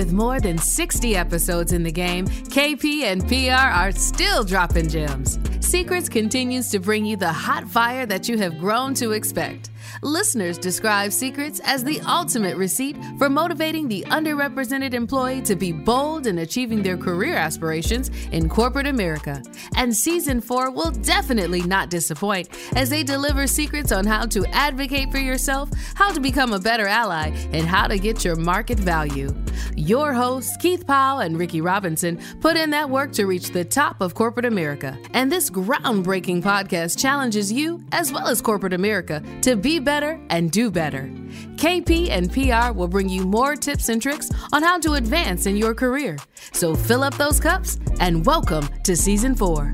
With more than 60 episodes in the game, KP and PR are still dropping gems. Secrets continues to bring you the hot fire that you have grown to expect. Listeners describe Secrets as the ultimate receipt for motivating the underrepresented employee to be bold in achieving their career aspirations in corporate America. And season four will definitely not disappoint as they deliver secrets on how to advocate for yourself, how to become a better ally, and how to get your market value. Your hosts, Keith Powell and Ricky Robinson, put in that work to reach the top of corporate America. And this groundbreaking podcast challenges you, as well as corporate America, to be better and do better. KP and PR will bring you more tips and tricks on how to advance in your career. So fill up those cups and welcome to season four.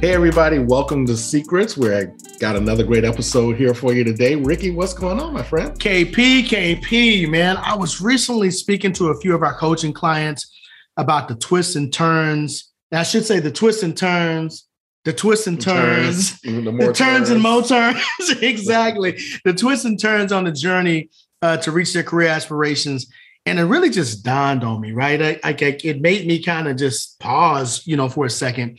Hey, everybody, welcome to Secrets. We're got another great episode here for you today. Ricky, what's going on, my friend? KP, KP, man. I was recently speaking to a few of our coaching clients about the twists and turns. I should say the twists and turns the twists and turns, turns the, the turns, turns and more turns. exactly. The twists and turns on the journey uh, to reach their career aspirations. And it really just dawned on me, right? I, I it made me kind of just pause, you know, for a second.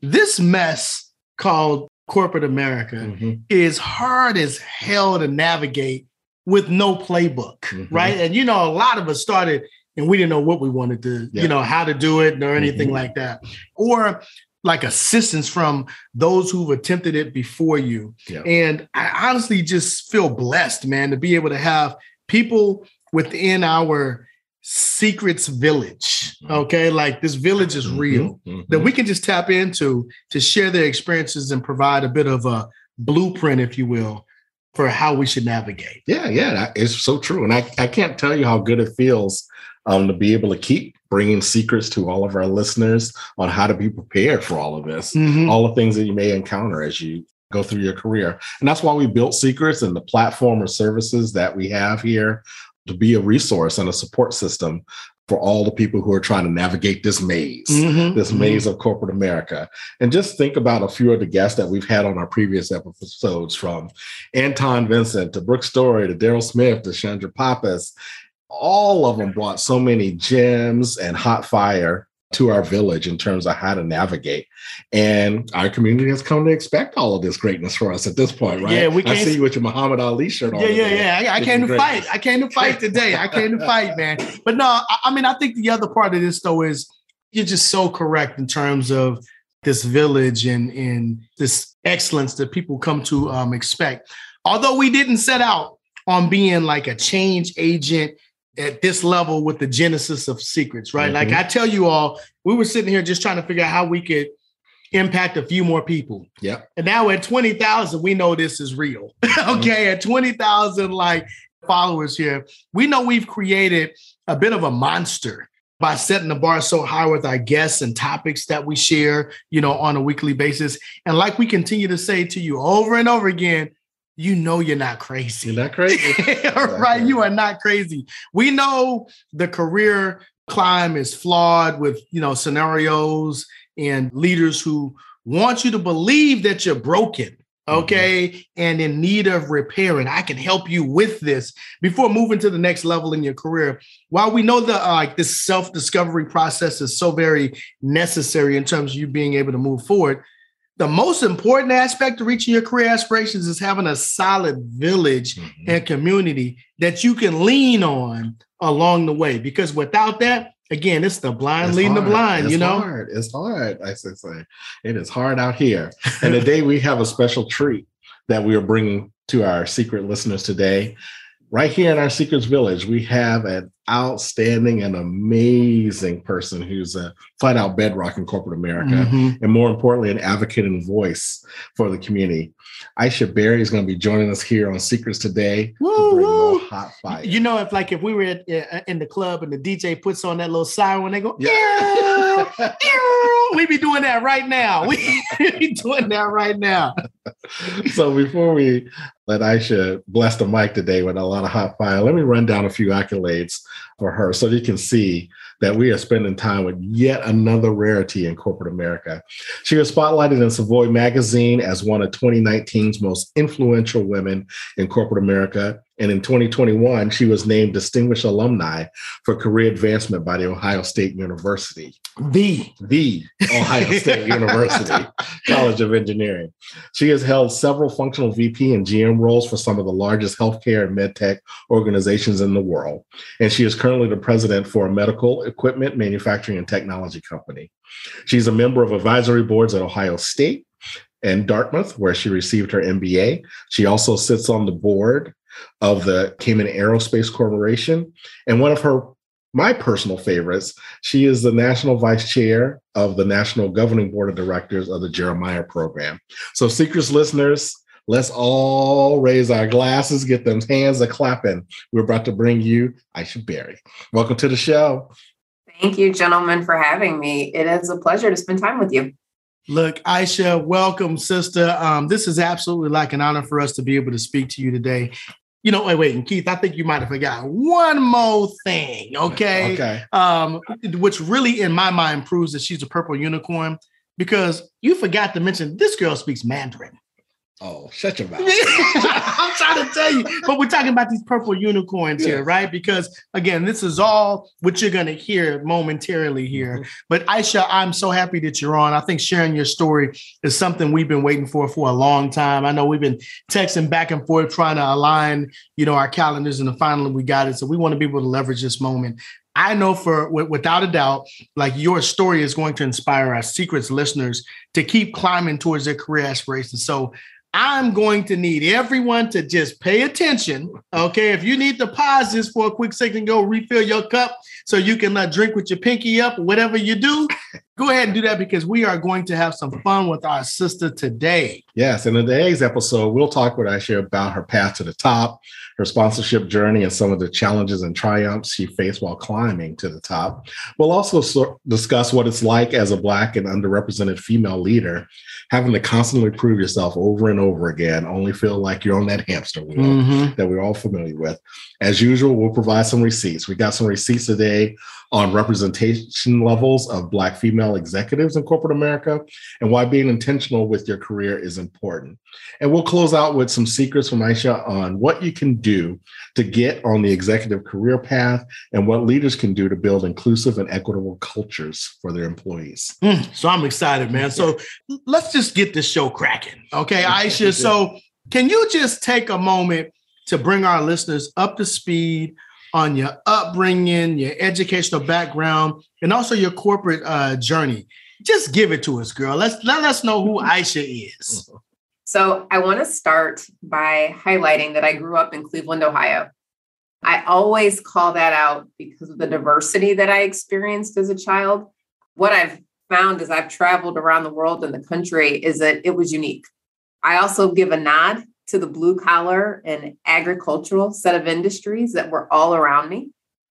This mess called corporate America mm-hmm. is hard as hell to navigate with no playbook, mm-hmm. right? And you know, a lot of us started and we didn't know what we wanted to, yeah. you know, how to do it or anything mm-hmm. like that. Or like assistance from those who've attempted it before you. Yeah. And I honestly just feel blessed, man, to be able to have people within our secrets village. Mm-hmm. Okay. Like this village is mm-hmm. real mm-hmm. that we can just tap into to share their experiences and provide a bit of a blueprint, if you will, for how we should navigate. Yeah. Yeah. It's so true. And I, I can't tell you how good it feels um, to be able to keep bringing secrets to all of our listeners on how to be prepared for all of this, mm-hmm. all the things that you may encounter as you go through your career. And that's why we built Secrets and the platform or services that we have here to be a resource and a support system for all the people who are trying to navigate this maze, mm-hmm. this mm-hmm. maze of corporate America. And just think about a few of the guests that we've had on our previous episodes from Anton Vincent to Brooke Story to Daryl Smith to Chandra Pappas all of them brought so many gems and hot fire to our village in terms of how to navigate. And our community has come to expect all of this greatness for us at this point, right? Yeah, we I see you with your Muhammad Ali shirt on. Yeah, yeah, yeah. I, I came to great. fight. I came to fight today. I came to fight, man. But no, I, I mean, I think the other part of this though is you're just so correct in terms of this village and, and this excellence that people come to um, expect. Although we didn't set out on being like a change agent at this level with the genesis of secrets, right? Mm-hmm. Like I tell you all, we were sitting here just trying to figure out how we could impact a few more people. Yeah. And now at 20,000, we know this is real. Mm-hmm. okay. Mm-hmm. At 20,000 like followers here, we know we've created a bit of a monster by setting the bar so high with our guests and topics that we share, you know, on a weekly basis. And like we continue to say to you over and over again, you know you're not crazy. You're not crazy. right. You are not crazy. We know the career climb is flawed with, you know, scenarios and leaders who want you to believe that you're broken, mm-hmm. okay, mm-hmm. and in need of repairing. I can help you with this before moving to the next level in your career. While we know that uh, like this self-discovery process is so very necessary in terms of you being able to move forward, the most important aspect of reaching your career aspirations is having a solid village mm-hmm. and community that you can lean on along the way. Because without that, again, it's the blind it's leading hard. the blind, it's you know? Hard. It's hard. I say, say it is hard out here. And today we have a special treat that we are bringing to our secret listeners today right here in our Secrets Village, we have an outstanding and amazing person who's a flat out bedrock in corporate America, mm-hmm. and more importantly, an advocate and voice for the community. Aisha Barry is going to be joining us here on Secrets today. Woo, woo. hot fire. You know, if like if we were at, uh, in the club and the DJ puts on that little siren when they go, yeah, we be doing that right now. We be doing that right now. so before we let Aisha bless the mic today with a lot of hot fire, let me run down a few accolades for her so you can see that we are spending time with yet another rarity in corporate America. She was spotlighted in Savoy magazine as one of 2019's most influential women in corporate America and in 2021, she was named Distinguished Alumni for Career Advancement by the Ohio State University. The. The Ohio State University College of Engineering. She has held several functional VP and GM roles for some of the largest healthcare and medtech organizations in the world. And she is currently the president for a medical equipment manufacturing and technology company. She's a member of advisory boards at Ohio State and Dartmouth, where she received her MBA. She also sits on the board of the Kaman Aerospace Corporation. And one of her my personal favorites, she is the national vice chair of the National Governing Board of Directors of the Jeremiah Program. So, Secrets listeners, let's all raise our glasses, get them hands a clapping. We're about to bring you Aisha Barry. Welcome to the show. Thank you, gentlemen, for having me. It is a pleasure to spend time with you. Look, Aisha, welcome, sister. Um, this is absolutely like an honor for us to be able to speak to you today. You know, wait, wait, and Keith, I think you might have forgot one more thing, okay? Okay. Um, which really, in my mind, proves that she's a purple unicorn because you forgot to mention this girl speaks Mandarin. Oh, shut your mouth. I'm trying to tell you, but we're talking about these purple unicorns yeah. here, right? Because again, this is all what you're going to hear momentarily here. Mm-hmm. But Aisha, I'm so happy that you're on. I think sharing your story is something we've been waiting for for a long time. I know we've been texting back and forth trying to align, you know, our calendars, and finally we got it. So we want to be able to leverage this moment. I know for without a doubt, like your story is going to inspire our secrets listeners to keep climbing towards their career aspirations. So I'm going to need everyone to just pay attention. Okay. If you need to pause this for a quick second, go refill your cup so you can uh, drink with your pinky up, whatever you do, go ahead and do that because we are going to have some fun with our sister today. Yes. And in today's episode, we'll talk with Aisha about her path to the top, her sponsorship journey, and some of the challenges and triumphs she faced while climbing to the top. We'll also so- discuss what it's like as a Black and underrepresented female leader having to constantly prove yourself over and over again, only feel like you're on that hamster wheel mm-hmm. that we're all familiar with. As usual, we'll provide some receipts. We got some receipts today on representation levels of Black female executives in corporate America and why being intentional with your career is important. And we'll close out with some secrets from Aisha on what you can do to get on the executive career path and what leaders can do to build inclusive and equitable cultures for their employees. Mm, so I'm excited, man. So let's just get this show cracking. Okay, Aisha. So can you just take a moment to bring our listeners up to speed on your upbringing, your educational background, and also your corporate uh, journey. Just give it to us, girl. Let's let us know who Aisha is. So I want to start by highlighting that I grew up in Cleveland, Ohio. I always call that out because of the diversity that I experienced as a child. What I've found as I've traveled around the world and the country is that it was unique. I also give a nod to the blue collar and agricultural set of industries that were all around me,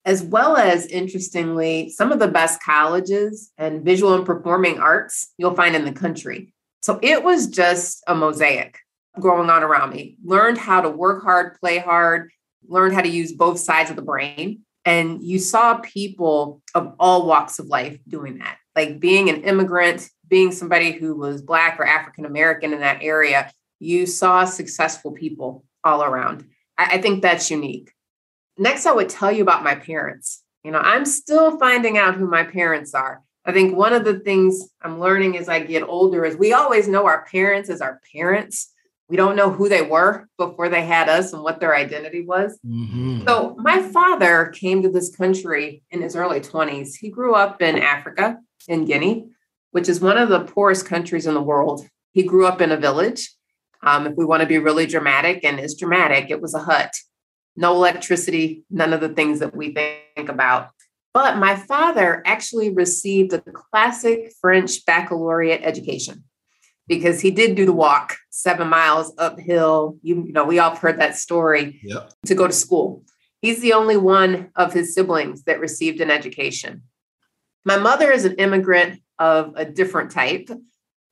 as well as, interestingly, some of the best colleges and visual and performing arts you'll find in the country. So it was just a mosaic growing on around me. Learned how to work hard, play hard, learned how to use both sides of the brain. And you saw people of all walks of life doing that, like being an immigrant, being somebody who was Black or African American in that area you saw successful people all around. I, I think that's unique. Next, I would tell you about my parents. You know, I'm still finding out who my parents are. I think one of the things I'm learning as I get older is we always know our parents as our parents. We don't know who they were before they had us and what their identity was. Mm-hmm. So, my father came to this country in his early 20s. He grew up in Africa, in Guinea, which is one of the poorest countries in the world. He grew up in a village um, if we want to be really dramatic, and is dramatic, it was a hut, no electricity, none of the things that we think about. But my father actually received a classic French baccalaureate education because he did do the walk seven miles uphill. You, you know, we all heard that story yep. to go to school. He's the only one of his siblings that received an education. My mother is an immigrant of a different type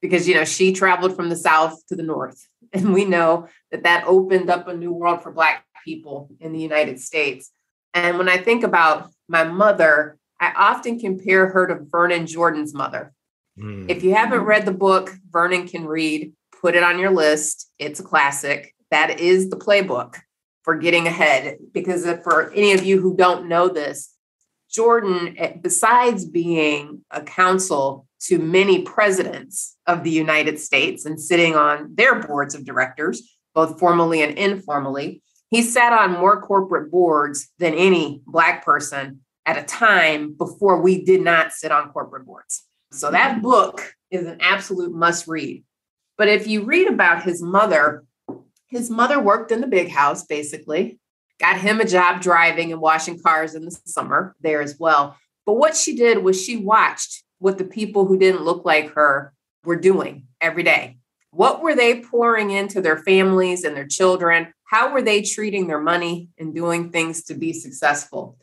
because you know she traveled from the south to the north and we know that that opened up a new world for Black people in the United States. And when I think about my mother, I often compare her to Vernon Jordan's mother. Mm. If you haven't read the book, Vernon can read, put it on your list. It's a classic. That is the playbook for getting ahead. Because for any of you who don't know this, Jordan, eh, besides being a counsel to many presidents of the United States and sitting on their boards of directors, both formally and informally, he sat on more corporate boards than any Black person at a time before we did not sit on corporate boards. So that book is an absolute must read. But if you read about his mother, his mother worked in the big house basically, got him a job driving and washing cars in the summer there as well. But what she did was she watched what the people who didn't look like her were doing every day. What were they pouring into their families and their children? How were they treating their money and doing things to be successful?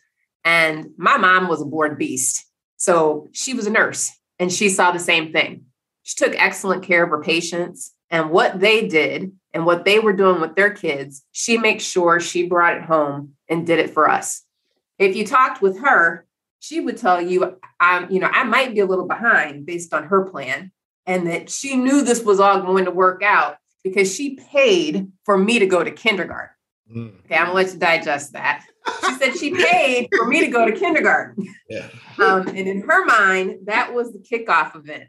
And my mom was a born beast. So she was a nurse and she saw the same thing. She took excellent care of her patients and what they did and what they were doing with their kids, she makes sure she brought it home and did it for us. If you talked with her, she would tell you, I'm, you know, I might be a little behind based on her plan, and that she knew this was all going to work out because she paid for me to go to kindergarten. Mm. Okay, I'm gonna let you digest that. She said she paid for me to go to kindergarten. Yeah. Um, and in her mind, that was the kickoff event.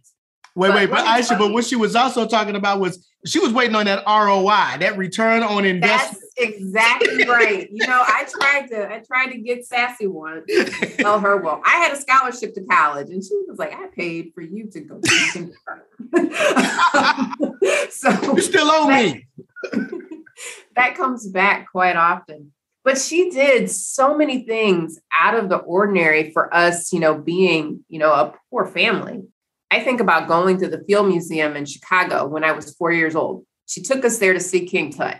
Wait, but wait, but Aisha, but what she was also talking about was she was waiting on that ROI, that return on investment. That's exactly right. You know, I tried to I tried to get sassy once. Tell her, well, I had a scholarship to college, and she was like, I paid for you to go so you still owe that, me. that comes back quite often. But she did so many things out of the ordinary for us, you know, being, you know, a poor family I think about going to the Field Museum in Chicago when I was four years old. She took us there to see King Tut.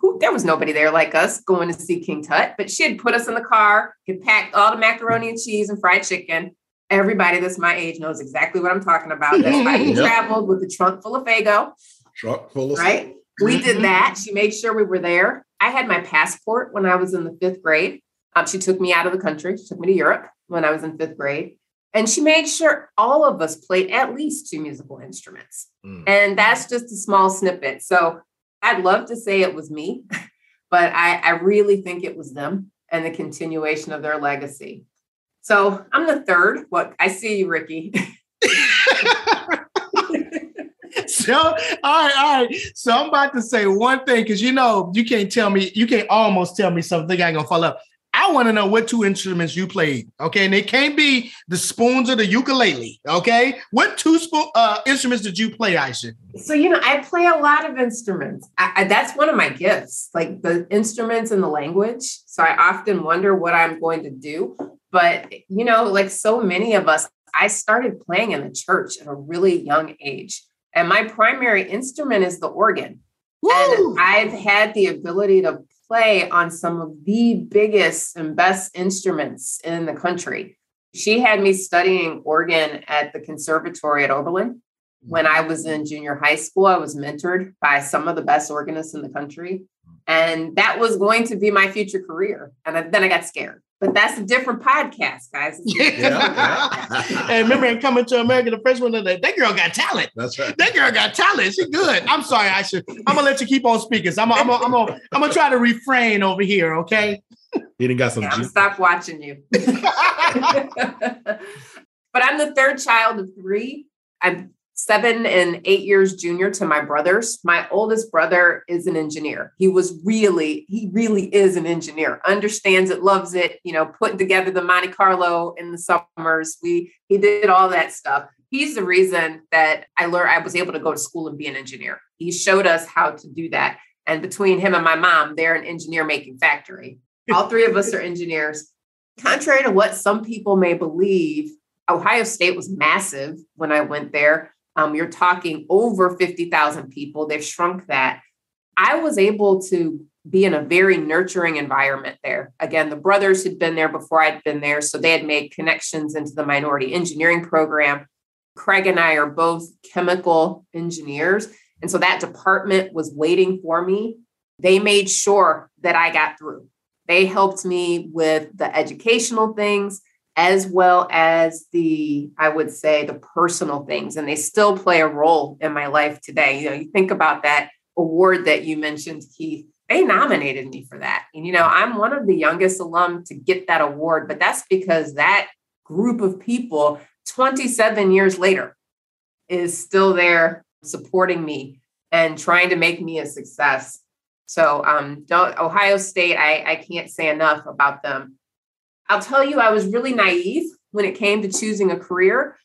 Who, there was nobody there like us going to see King Tut, but she had put us in the car, had packed all the macaroni and cheese and fried chicken. Everybody that's my age knows exactly what I'm talking about. That's why we yep. traveled with a trunk full of Fago. Trunk full of right. We did mm-hmm. that. She made sure we were there. I had my passport when I was in the fifth grade. Um, she took me out of the country. She took me to Europe when I was in fifth grade. And she made sure all of us played at least two musical instruments. Mm. And that's just a small snippet. So I'd love to say it was me, but I, I really think it was them and the continuation of their legacy. So I'm the third. What I see you, Ricky. so all right, all right. So I'm about to say one thing because you know you can't tell me, you can't almost tell me something I ain't gonna follow up. I want to know what two instruments you played. Okay, and it can't be the spoons or the ukulele. Okay, what two spoon uh, instruments did you play, Aisha? So you know, I play a lot of instruments. I, I, that's one of my gifts, like the instruments and the language. So I often wonder what I'm going to do. But you know, like so many of us, I started playing in the church at a really young age, and my primary instrument is the organ. Woo! And I've had the ability to play on some of the biggest and best instruments in the country. She had me studying organ at the conservatory at Oberlin. When I was in junior high school, I was mentored by some of the best organists in the country. And that was going to be my future career. And then I got scared. But that's a different podcast, guys. Yeah, yeah. and remember, in coming to America, the first one that that girl got talent. That's right. That girl got talent. She good. I'm sorry, I should. I'm gonna let you keep on speaking. I'm gonna, I'm gonna, I'm gonna, I'm gonna try to refrain over here. Okay. You didn't got some. Yeah, I'm stop watching you. but I'm the third child of three. I'm seven and eight years junior to my brothers. My oldest brother is an engineer. He was really, he really is an engineer, understands it, loves it, you know, putting together the Monte Carlo in the summers. We he did all that stuff. He's the reason that I learned I was able to go to school and be an engineer. He showed us how to do that. And between him and my mom, they're an engineer making factory. All three of us are engineers. Contrary to what some people may believe, Ohio State was massive when I went there um, you're talking over 50,000 people. They've shrunk that. I was able to be in a very nurturing environment there. Again, the brothers had been there before I'd been there, so they had made connections into the minority engineering program. Craig and I are both chemical engineers. And so that department was waiting for me. They made sure that I got through. They helped me with the educational things as well as the, I would say, the personal things. And they still play a role in my life today. You know, you think about that award that you mentioned, Keith. They nominated me for that. And, you know, I'm one of the youngest alum to get that award, but that's because that group of people 27 years later is still there supporting me and trying to make me a success. So, um, don't Ohio State, I, I can't say enough about them. I'll tell you, I was really naive when it came to choosing a career.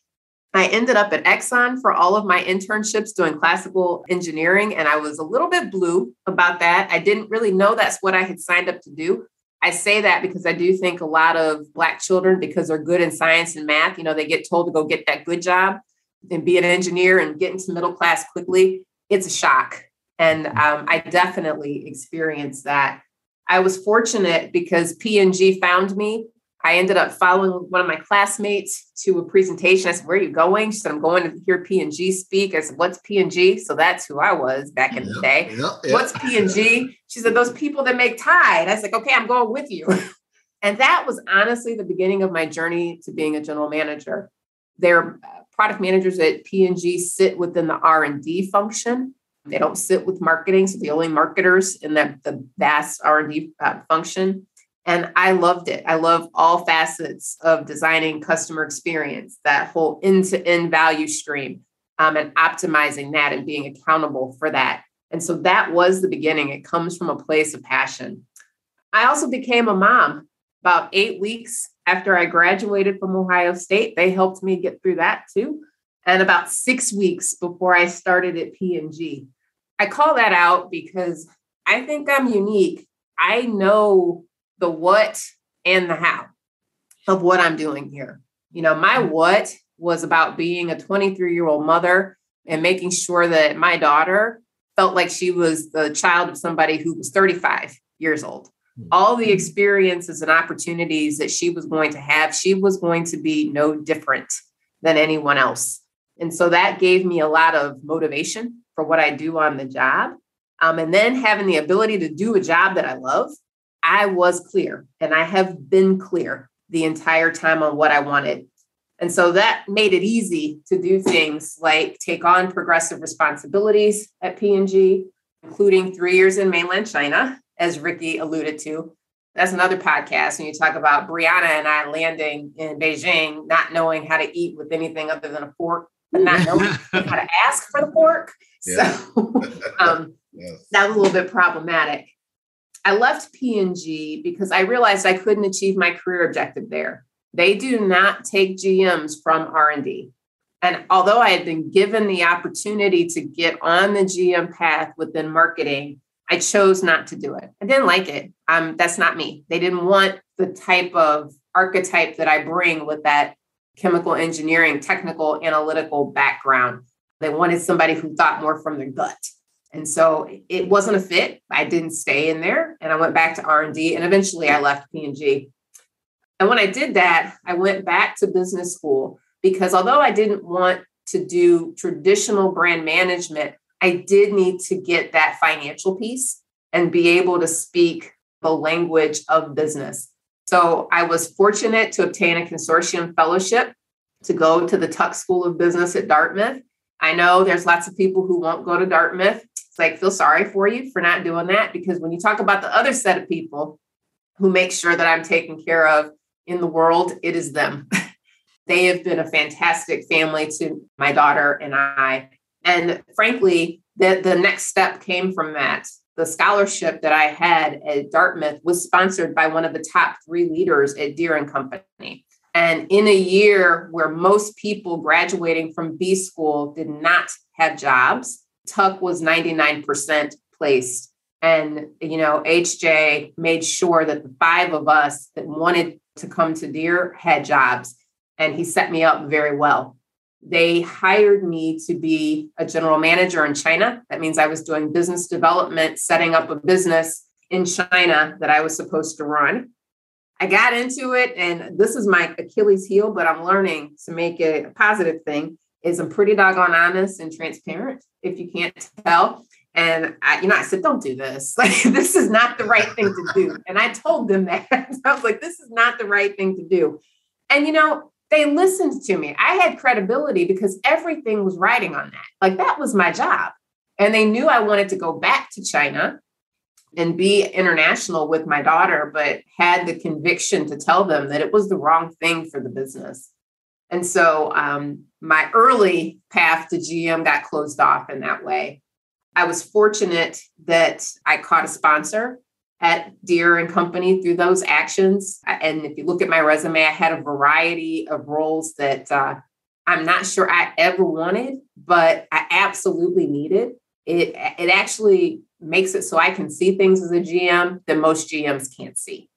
I ended up at Exxon for all of my internships doing classical engineering, and I was a little bit blue about that. I didn't really know that's what I had signed up to do. I say that because I do think a lot of Black children, because they're good in science and math, you know, they get told to go get that good job and be an engineer and get into middle class quickly. It's a shock. And um, I definitely experienced that. I was fortunate because P&G found me. I ended up following one of my classmates to a presentation. I said, "Where are you going?" She said, "I'm going to hear P&G speak." I said, "What's P&G?" So that's who I was back in the day. What's P&G? She said, "Those people that make Tide." I was like, "Okay, I'm going with you." and that was honestly the beginning of my journey to being a general manager. Their product managers at P&G sit within the R&D function. They don't sit with marketing, so the only marketers in that the vast R&D uh, function. And I loved it. I love all facets of designing customer experience, that whole end-to-end value stream, um, and optimizing that and being accountable for that. And so that was the beginning. It comes from a place of passion. I also became a mom about eight weeks after I graduated from Ohio State. They helped me get through that too and about six weeks before I started at P&G. I call that out because I think I'm unique. I know the what and the how of what I'm doing here. You know, my what was about being a 23 year old mother and making sure that my daughter felt like she was the child of somebody who was 35 years old. Hmm. All the experiences and opportunities that she was going to have, she was going to be no different than anyone else. And so that gave me a lot of motivation for what I do on the job. Um, and then having the ability to do a job that I love, I was clear and I have been clear the entire time on what I wanted. And so that made it easy to do things like take on progressive responsibilities at P&G, including three years in mainland China, as Ricky alluded to. That's another podcast. When you talk about Brianna and I landing in Beijing, not knowing how to eat with anything other than a fork but not knowing how to ask for the pork. Yeah. So um, yes. that was a little bit problematic. I left P&G because I realized I couldn't achieve my career objective there. They do not take GMs from R&D. And although I had been given the opportunity to get on the GM path within marketing, I chose not to do it. I didn't like it. Um, that's not me. They didn't want the type of archetype that I bring with that chemical engineering, technical, analytical background. They wanted somebody who thought more from their gut. And so it wasn't a fit. I didn't stay in there and I went back to R&D and eventually I left P&G. And when I did that, I went back to business school because although I didn't want to do traditional brand management, I did need to get that financial piece and be able to speak the language of business. So I was fortunate to obtain a consortium fellowship to go to the Tuck School of Business at Dartmouth. I know there's lots of people who won't go to Dartmouth. It's like, feel sorry for you for not doing that because when you talk about the other set of people who make sure that I'm taken care of in the world, it is them. they have been a fantastic family to my daughter and I. And frankly, the, the next step came from that the scholarship that I had at Dartmouth was sponsored by one of the top three leaders at Deere and Company. And in a year where most people graduating from B school did not have jobs, Tuck was 99% placed. And, you know, HJ made sure that the five of us that wanted to come to Deere had jobs. And he set me up very well they hired me to be a general manager in China. That means I was doing business development, setting up a business in China that I was supposed to run. I got into it, and this is my Achilles heel, but I'm learning to make it a positive thing. Is I'm pretty doggone honest and transparent, if you can't tell. And I, you know, I said, "Don't do this. Like, this is not the right thing to do." And I told them that I was like, "This is not the right thing to do." And you know, they listened to me. I had credibility because everything was riding on that. Like that was my job. And they knew I wanted to go back to China and be international with my daughter, but had the conviction to tell them that it was the wrong thing for the business. And so um, my early path to GM got closed off in that way. I was fortunate that I caught a sponsor at Deere and Company through those actions. And if you look at my resume, I had a variety of roles that uh, I'm not sure I ever wanted, but I absolutely needed. It, it actually makes it so I can see things as a GM that most GMs can't see.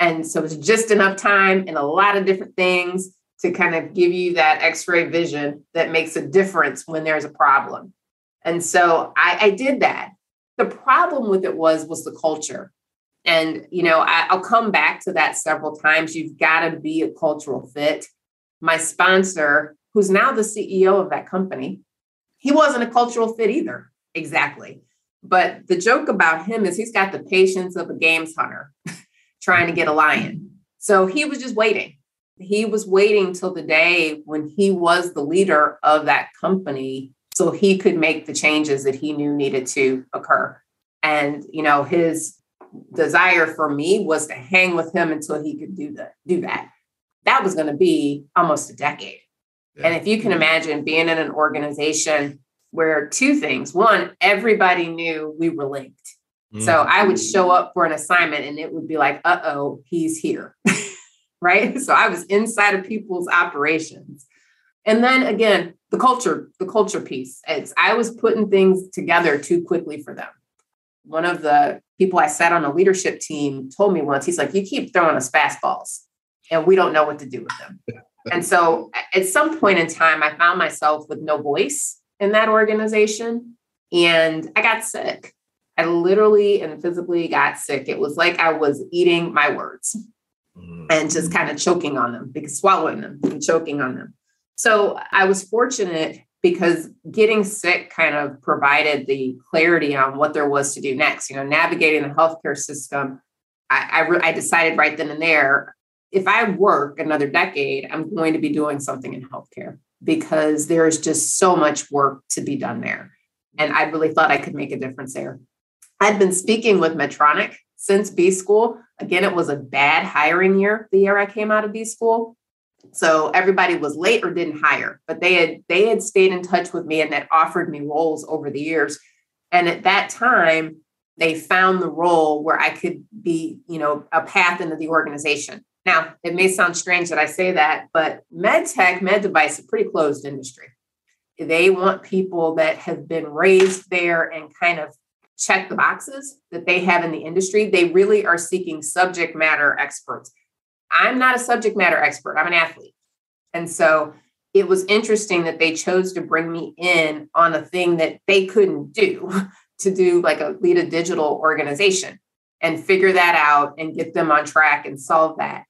And so it's just enough time and a lot of different things to kind of give you that x-ray vision that makes a difference when there's a problem. And so I, I did that. The problem with it was was the culture. And you know, I, I'll come back to that several times. You've got to be a cultural fit. My sponsor, who's now the CEO of that company, he wasn't a cultural fit either. Exactly. But the joke about him is he's got the patience of a games hunter trying to get a lion. So he was just waiting. He was waiting till the day when he was the leader of that company so he could make the changes that he knew needed to occur. And, you know, his desire for me was to hang with him until he could do that, do that. That was going to be almost a decade. Yeah. And if you can imagine being in an organization where two things one, everybody knew we were linked. Mm-hmm. So I would show up for an assignment and it would be like, uh oh, he's here. right. So I was inside of people's operations. And then again, the culture, the culture piece. It's I was putting things together too quickly for them. One of the people I sat on a leadership team told me once, he's like, you keep throwing us fastballs and we don't know what to do with them. and so at some point in time, I found myself with no voice in that organization and I got sick. I literally and physically got sick. It was like I was eating my words mm. and just kind of choking on them, because swallowing them and choking on them. So I was fortunate because getting sick kind of provided the clarity on what there was to do next. You know, navigating the healthcare system, I, I, re- I decided right then and there if I work another decade, I'm going to be doing something in healthcare because there is just so much work to be done there. And I really thought I could make a difference there. I'd been speaking with Medtronic since B school. Again, it was a bad hiring year, the year I came out of B school. So everybody was late or didn't hire, but they had they had stayed in touch with me and had offered me roles over the years. And at that time, they found the role where I could be, you know, a path into the organization. Now, it may sound strange that I say that, but med tech, med device, a pretty closed industry. They want people that have been raised there and kind of check the boxes that they have in the industry. They really are seeking subject matter experts. I'm not a subject matter expert, I'm an athlete. And so it was interesting that they chose to bring me in on a thing that they couldn't do to do like a lead a digital organization and figure that out and get them on track and solve that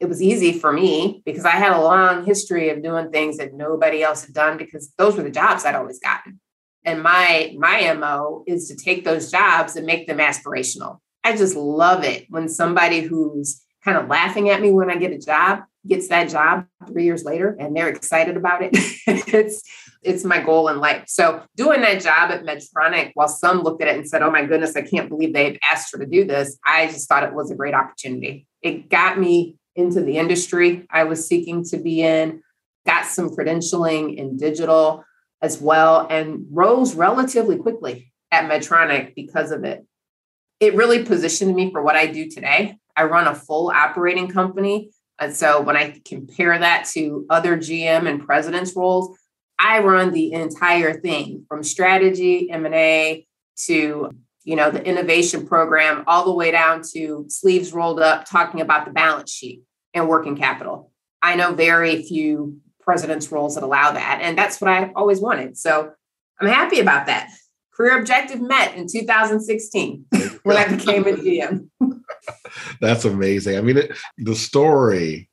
it was easy for me because I had a long history of doing things that nobody else had done because those were the jobs I'd always gotten. And my my MO is to take those jobs and make them aspirational. I just love it when somebody who's kind of laughing at me when I get a job gets that job 3 years later and they're excited about it. it's it's my goal in life. So doing that job at Medtronic, while some looked at it and said, "Oh my goodness, I can't believe they've asked her to do this," I just thought it was a great opportunity. It got me into the industry I was seeking to be in, got some credentialing in digital as well, and rose relatively quickly at Medtronic because of it. It really positioned me for what I do today. I run a full operating company. And so when I compare that to other GM and president's roles, I run the entire thing from strategy, M&A to you know, the innovation program, all the way down to sleeves rolled up, talking about the balance sheet and working capital. I know very few president's roles that allow that. And that's what I've always wanted. So I'm happy about that. Career objective met in 2016 when I became a GM. That's amazing. I mean, it, the story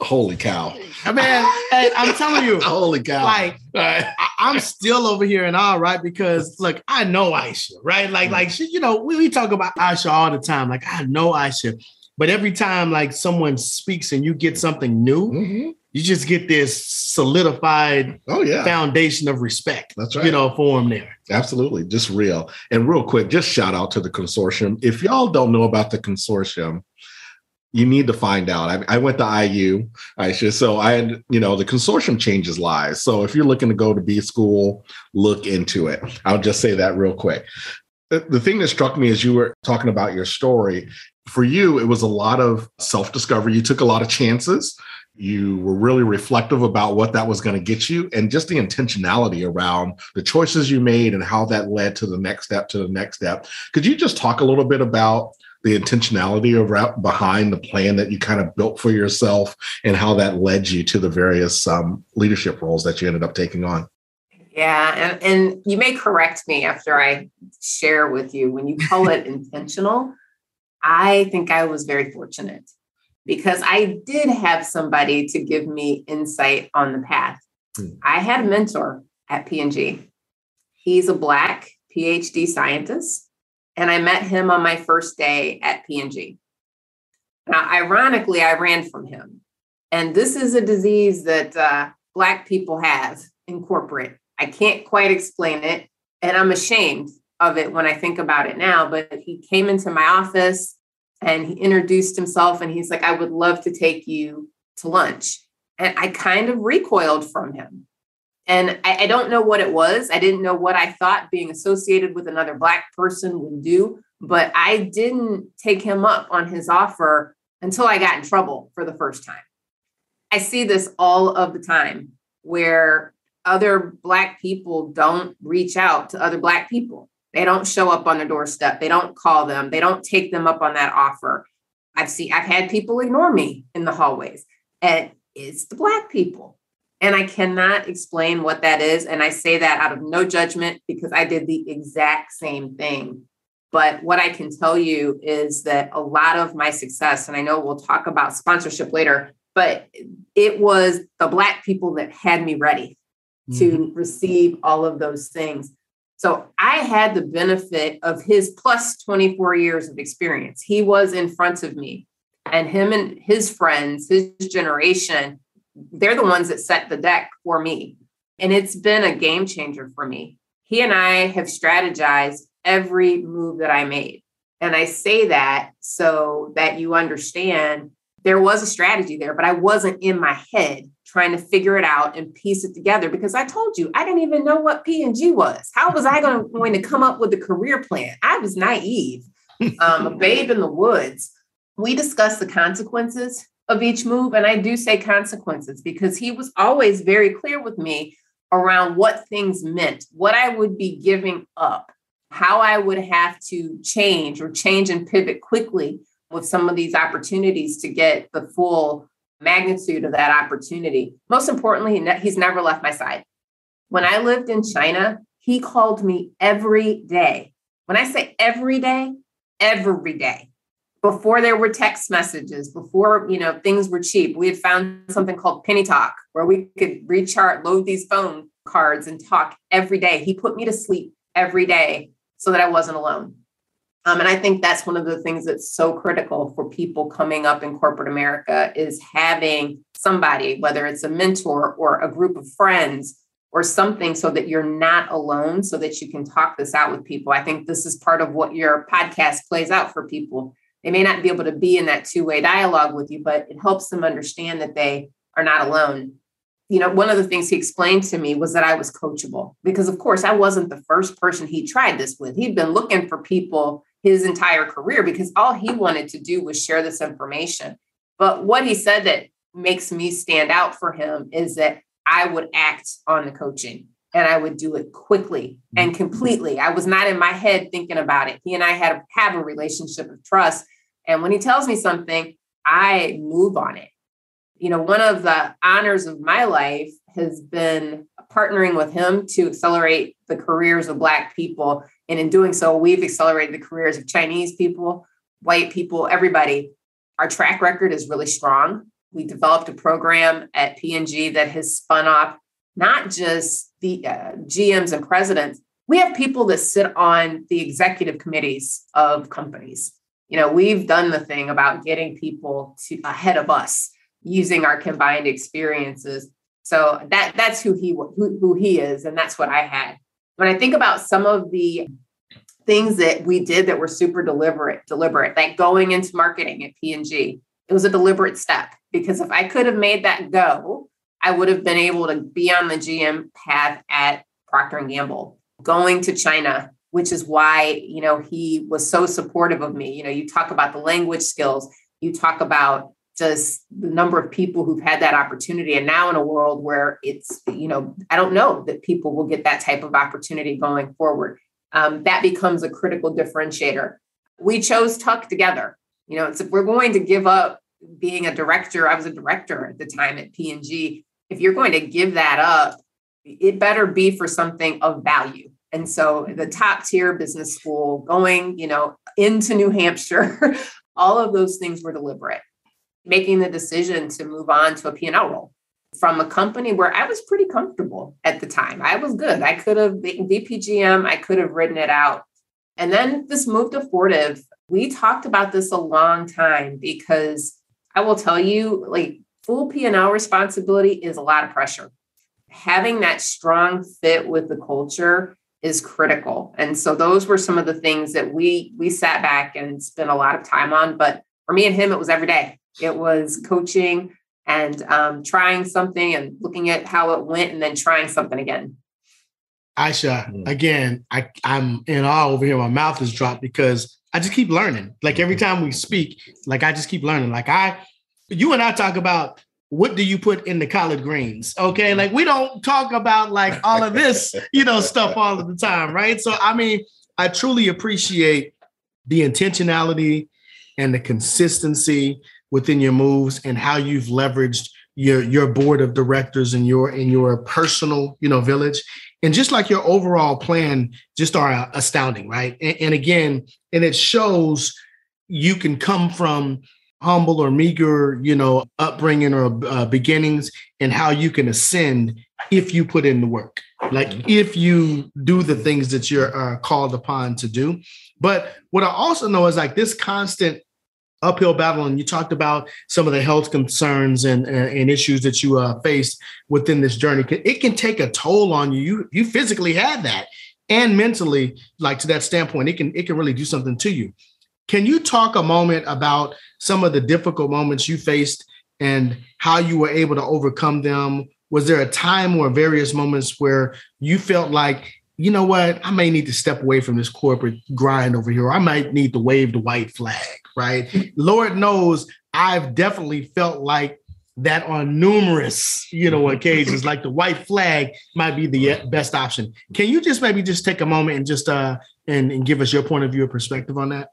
holy cow. I mean, hey, I'm telling you, holy cow. Like, I, am still over here and all right because look, I know Aisha, right? Like, like she, you know, we, we talk about Aisha all the time. Like, I know Aisha. But every time like someone speaks and you get something new, mm-hmm. You just get this solidified oh yeah foundation of respect. That's right. You know, for them there. Absolutely. Just real. And real quick, just shout out to the consortium. If y'all don't know about the consortium, you need to find out. I, I, went to IU, I should, so I had, you know, the consortium changes lives. So if you're looking to go to B school, look into it. I'll just say that real quick. The, the thing that struck me as you were talking about your story, for you, it was a lot of self discovery. You took a lot of chances. You were really reflective about what that was going to get you and just the intentionality around the choices you made and how that led to the next step to the next step. Could you just talk a little bit about the intentionality around behind the plan that you kind of built for yourself and how that led you to the various um, leadership roles that you ended up taking on? Yeah, and, and you may correct me after I share with you when you call it intentional. I think I was very fortunate because I did have somebody to give me insight on the path. Hmm. I had a mentor at P&G. He's a black PhD scientist, and I met him on my first day at P&G. Now, ironically, I ran from him. And this is a disease that uh, Black people have in corporate. I can't quite explain it, and I'm ashamed of it when I think about it now. But he came into my office and he introduced himself and he's like, I would love to take you to lunch. And I kind of recoiled from him. And I, I, don't know what it was. I didn't know what I thought being associated with another Black person would do, but I didn't take him up on his offer until I got in trouble for the first time. I see this all of the time where other Black people don't reach out to other Black people. They don't show up on their doorstep. They don't call them. They don't take them up on that offer. I've seen I've had people ignore me in the hallways. And it's the black people. And I cannot explain what that is. And I say that out of no judgment because I did the exact same thing. But what I can tell you is that a lot of my success, and I know we'll talk about sponsorship later, but it was the Black people that had me ready mm-hmm. to receive all of those things. So I had the benefit of his plus 24 years of experience. He was in front of me, and him and his friends, his generation, they're the ones that set the deck for me. And it's been a game changer for me. He and I have strategized every move that I made. And I say that so that you understand there was a strategy there, but I wasn't in my head trying to figure it out and piece it together because I told you I didn't even know what P&G was. How was I going to, going to come up with a career plan? I was naive, um, a babe in the woods. We discussed the consequences of each move, and I do say consequences because he was always very clear with me around what things meant, what I would be giving up, how I would have to change or change and pivot quickly with some of these opportunities to get the full magnitude of that opportunity. Most importantly, he's never left my side. When I lived in China, he called me every day. When I say every day, every day. Before there were text messages, before you know things were cheap, we had found something called Penny Talk, where we could recharge, load these phone cards, and talk every day. He put me to sleep every day so that I wasn't alone. Um, and I think that's one of the things that's so critical for people coming up in corporate America is having somebody, whether it's a mentor or a group of friends or something, so that you're not alone, so that you can talk this out with people. I think this is part of what your podcast plays out for people. They may not be able to be in that two way dialogue with you, but it helps them understand that they are not alone you know, one of the things he explained to me was that I was coachable because, of course, I wasn't the first person he tried this with. He'd been looking for people his entire career because all he wanted to do was share this information. But what he said that makes me stand out for him is that I would act on the coaching and I would do it quickly and mm-hmm. completely. I was not in my head thinking about it. He and I had have a relationship of trust. And when he tells me something, I move on it you know, one of the honors of my life has been partnering with him to accelerate the careers of Black people. And in doing so, we've accelerated the careers of Chinese people, white people, everybody. Our track record is really strong. We developed a program at P&G that has spun off not just the uh, GMs and presidents. We have people that sit on the executive committees of companies. You know, we've done the thing about getting people to ahead of us using our combined experiences. So that that's who he who, who he is, and that's what I had. When I think about some of the things that we did that were super deliberate, deliberate, like going into marketing at P&G, it was a deliberate step because if I could have made that go, I would have been able to be on the GM path at Procter and Gamble, going to China, which is why, you know, he was so supportive of me. You know, you talk about the language skills, you talk about just the number of people who've had that opportunity. And now in a world where it's you know i don't know that people will get that type of opportunity going forward. Um, that becomes a critical differentiator. We chose tuck together. You know it's if we're going to give up being a director. I was a director at the time at p&g if you're going to give that up it better be for something of value. And so the top tier business school going you know into new hampshire all of those things were deliberate making the decision to move on to a P&L role from a company where I was pretty comfortable at the time. I was good. I could have been VPGM, I could have written it out. And then this move to Fortive, we talked about this a long time because I will tell you, like full P&L responsibility is a lot of pressure. Having that strong fit with the culture is critical. And so those were some of the things that we we sat back and spent a lot of time on. But for me and him, it was every day. It was coaching and um, trying something and looking at how it went and then trying something again. Aisha, mm. again, I, I'm in awe over here. My mouth is dropped because I just keep learning. Like every time we speak, like I just keep learning. Like I, you and I talk about what do you put in the collard greens? Okay. Like we don't talk about like all of this, you know, stuff all of the time. Right. So, I mean, I truly appreciate the intentionality and the consistency within your moves and how you've leveraged your your board of directors and your in your personal you know village. And just like your overall plan just are astounding right? And, and again and it shows you can come from humble or meager you know upbringing or uh, beginnings and how you can ascend if you put in the work. Like mm-hmm. if you do the things that you're uh, called upon to do. But what i also know is like this constant uphill battle and you talked about some of the health concerns and, and, and issues that you uh, faced within this journey. It can take a toll on you. You you physically had that and mentally like to that standpoint it can it can really do something to you. Can you talk a moment about some of the difficult moments you faced and how you were able to overcome them? Was there a time or various moments where you felt like you know what? I may need to step away from this corporate grind over here i might need to wave the white flag right? Lord knows I've definitely felt like that on numerous, you know, occasions. Like the white flag might be the best option. Can you just maybe just take a moment and just uh and, and give us your point of view or perspective on that?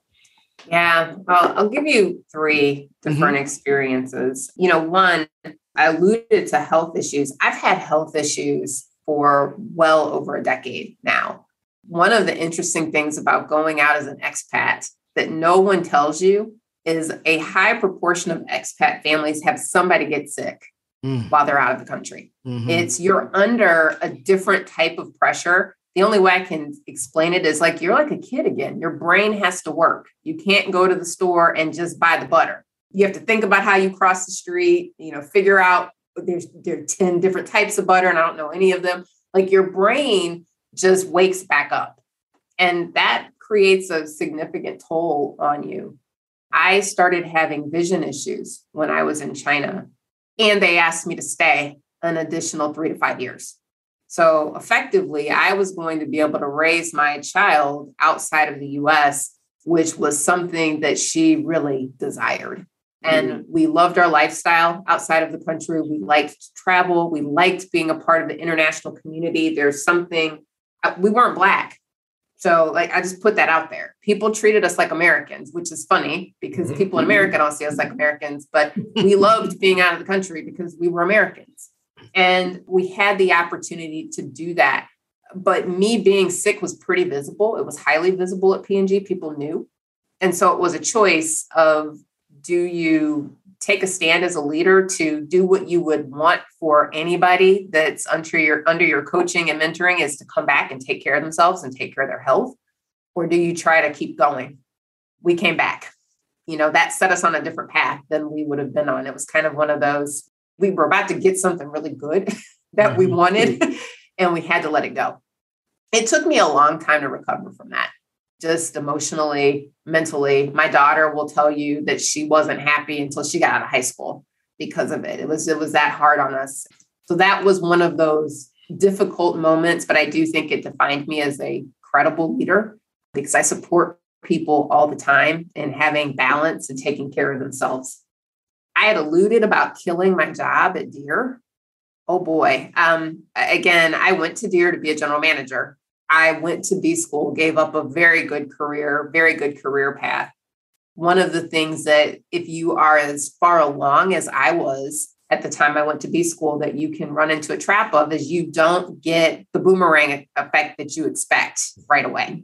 Yeah, well, I'll give you three different mm-hmm. experiences. You know, one, I alluded to health issues. I've had health issues for well over a decade now. One of the interesting things about going out as an expat that no one tells you is a high proportion of expat families have somebody get sick mm. while they're out of the country. Mm-hmm. It's you're under a different type of pressure. The only way I can explain it is like you're like a kid again. Your brain has to work. You can't go to the store and just buy the butter. You have to think about how you cross the street, you know, figure out there's there are 10 different types of butter and I don't know any of them. Like your brain just wakes back up. And that creates a significant toll on you. I started having vision issues when I was in China, and they asked me to stay an additional three to five years. So effectively, I was going to be able to raise my child outside of the US, which was something that she really desired. And mm-hmm. we loved our lifestyle outside of the country. We liked to travel. We liked being a part of the international community. There's something, uh, we weren't Black, so, like, I just put that out there. People treated us like Americans, which is funny because mm-hmm. people in America don't see us like Americans, but we loved being out of the country because we were Americans. And we had the opportunity to do that. But me being sick was pretty visible. It was highly visible at P&G. People knew. And so it was a choice of do you take a stand as a leader to do what you would want for anybody that's under your under your coaching and mentoring is to come back and take care of themselves and take care of their health or do you try to keep going we came back you know, that set us on a different path than we would have been on. It was kind of one of those, we were about to get something really good that we mm-hmm. wanted, and we had to let it go. It took me a long time to recover from that, just emotionally, mentally. My daughter will tell you that she wasn't happy until she got out of high school because of it. It was it was that hard on us. So that was one of those difficult moments, but I do think it defined me as a credible leader because I support people all the time and having balance and taking care of themselves. I had alluded about killing my job at Deere. Oh boy. Um, again, I went to Deere to be a general manager. I went to B school, gave up a very good career, very good career path. One of the things that, if you are as far along as I was at the time I went to B school, that you can run into a trap of is you don't get the boomerang effect that you expect right away.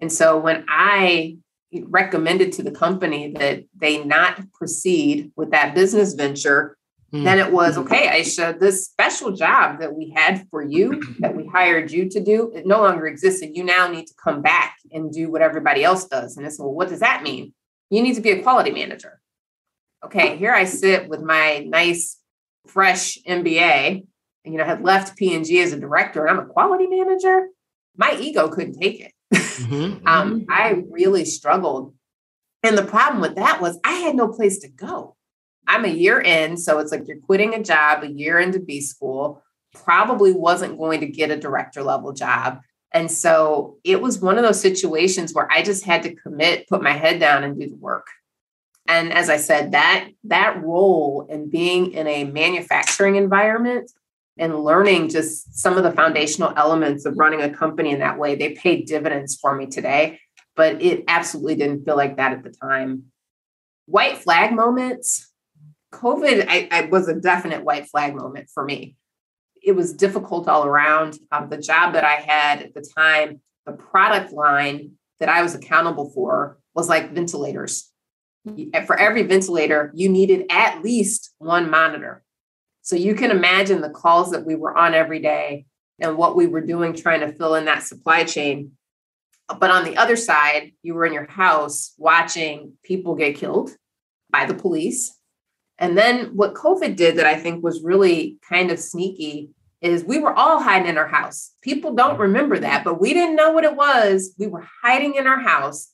And so when I recommended to the company that they not proceed with that business venture, mm. then it was okay, Aisha, this special job that we had for you, that we hired you to do, it no longer exists. And you now need to come back and do what everybody else does. And I said, well, what does that mean? You need to be a quality manager. Okay, here I sit with my nice, fresh MBA, you know, had left P&G as a director, and I'm a quality manager. My ego couldn't take it. Mm-hmm. um, mm-hmm. I really struggled. And the problem with that was I had no place to go. I'm a year in, so it's like you're quitting a job a year into B school, probably wasn't going to get a director level job. And so it was one of those situations where I just had to commit, put my head down and do the work. And as I said, that that role and being in a manufacturing environment and learning just some of the foundational elements of running a company in that way, they paid dividends for me today. But it absolutely didn't feel like that at the time. White flag moments, COVID I, I was a definite white flag moment for me. It was difficult all around. Um, the job that I had at the time, the product line that I was accountable for was like ventilators. For every ventilator, you needed at least one monitor. So you can imagine the calls that we were on every day and what we were doing trying to fill in that supply chain. But on the other side, you were in your house watching people get killed by the police. And then what COVID did that I think was really kind of sneaky is we were all hiding in our house. People don't remember that, but we didn't know what it was. We were hiding in our house.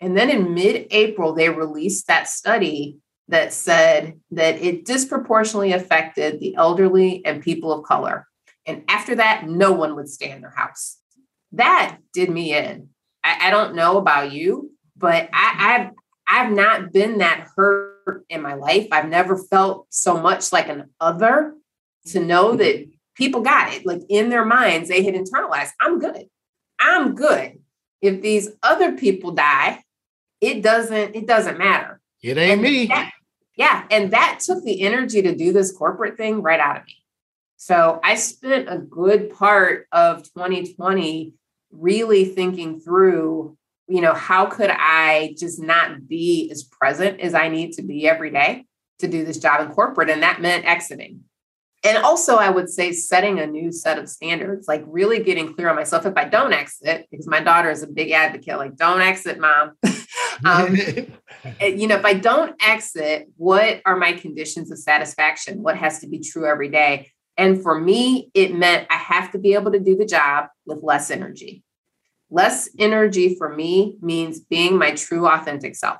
And then in mid April, they released that study that said that it disproportionately affected the elderly and people of color. And after that, no one would stay in their house. That did me in. I, I don't know about you, but I I, I've not been that hurt in my life. I've never felt so much like an other to know mm-hmm. that people got it. Like in their minds, they had internalized, I'm good. I'm good. If these other people die, it doesn't, it doesn't matter. It ain't and me. That, yeah. And that took the energy to do this corporate thing right out of me. So I spent a good part of 2020 really thinking through, you know, how could I just not be as present as I need to be every day to do this job in corporate? And that meant exiting. And also i would say setting a new set of standards like really getting clear on myself. If i don't exit because my daughter is a big advocate like don't exit mom. Um, you know if i don't exit what are my conditions of satisfaction? What has to be true every day? And for me it meant i have to be able to do the job with less energy less energy for me means being my true authentic self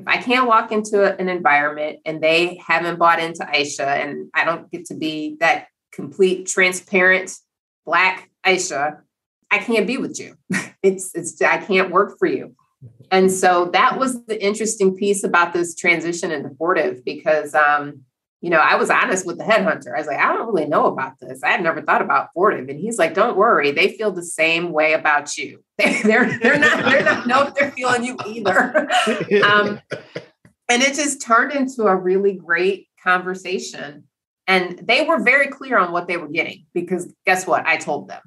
if I can't walk into an environment and they haven't bought into Aisha and I don't get to be that complete, transparent black Aisha, I can't be with you. It's it's I can't work for you. And so that was the interesting piece about this transition into Fortive because um, you know, I was honest with the headhunter. I was like, I don't really know about this. I had never thought about Fortive. And he's like, don't worry, they feel the same way about you. they're they're not they're not know if they're feeling you either. um, and it just turned into a really great conversation. And they were very clear on what they were getting because guess what? I told them.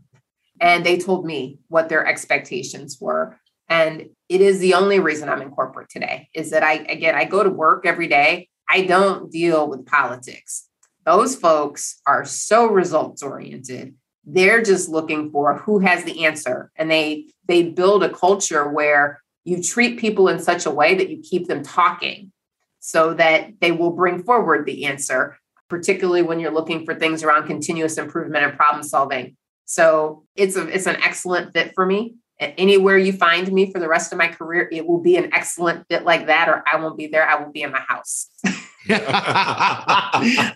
And they told me what their expectations were. And it is the only reason I'm in corporate today is that I, again, I go to work every day I don't deal with politics. Those folks are so results oriented. They're just looking for who has the answer and they they build a culture where You treat people in such a way that you keep them talking so that they will bring forward the answer, particularly when you're looking for things around continuous improvement and problem solving. So it's a it's an excellent fit for me. Anywhere you find me for the rest of my career, it will be an excellent fit like that, or I won't be there. I will be in my house.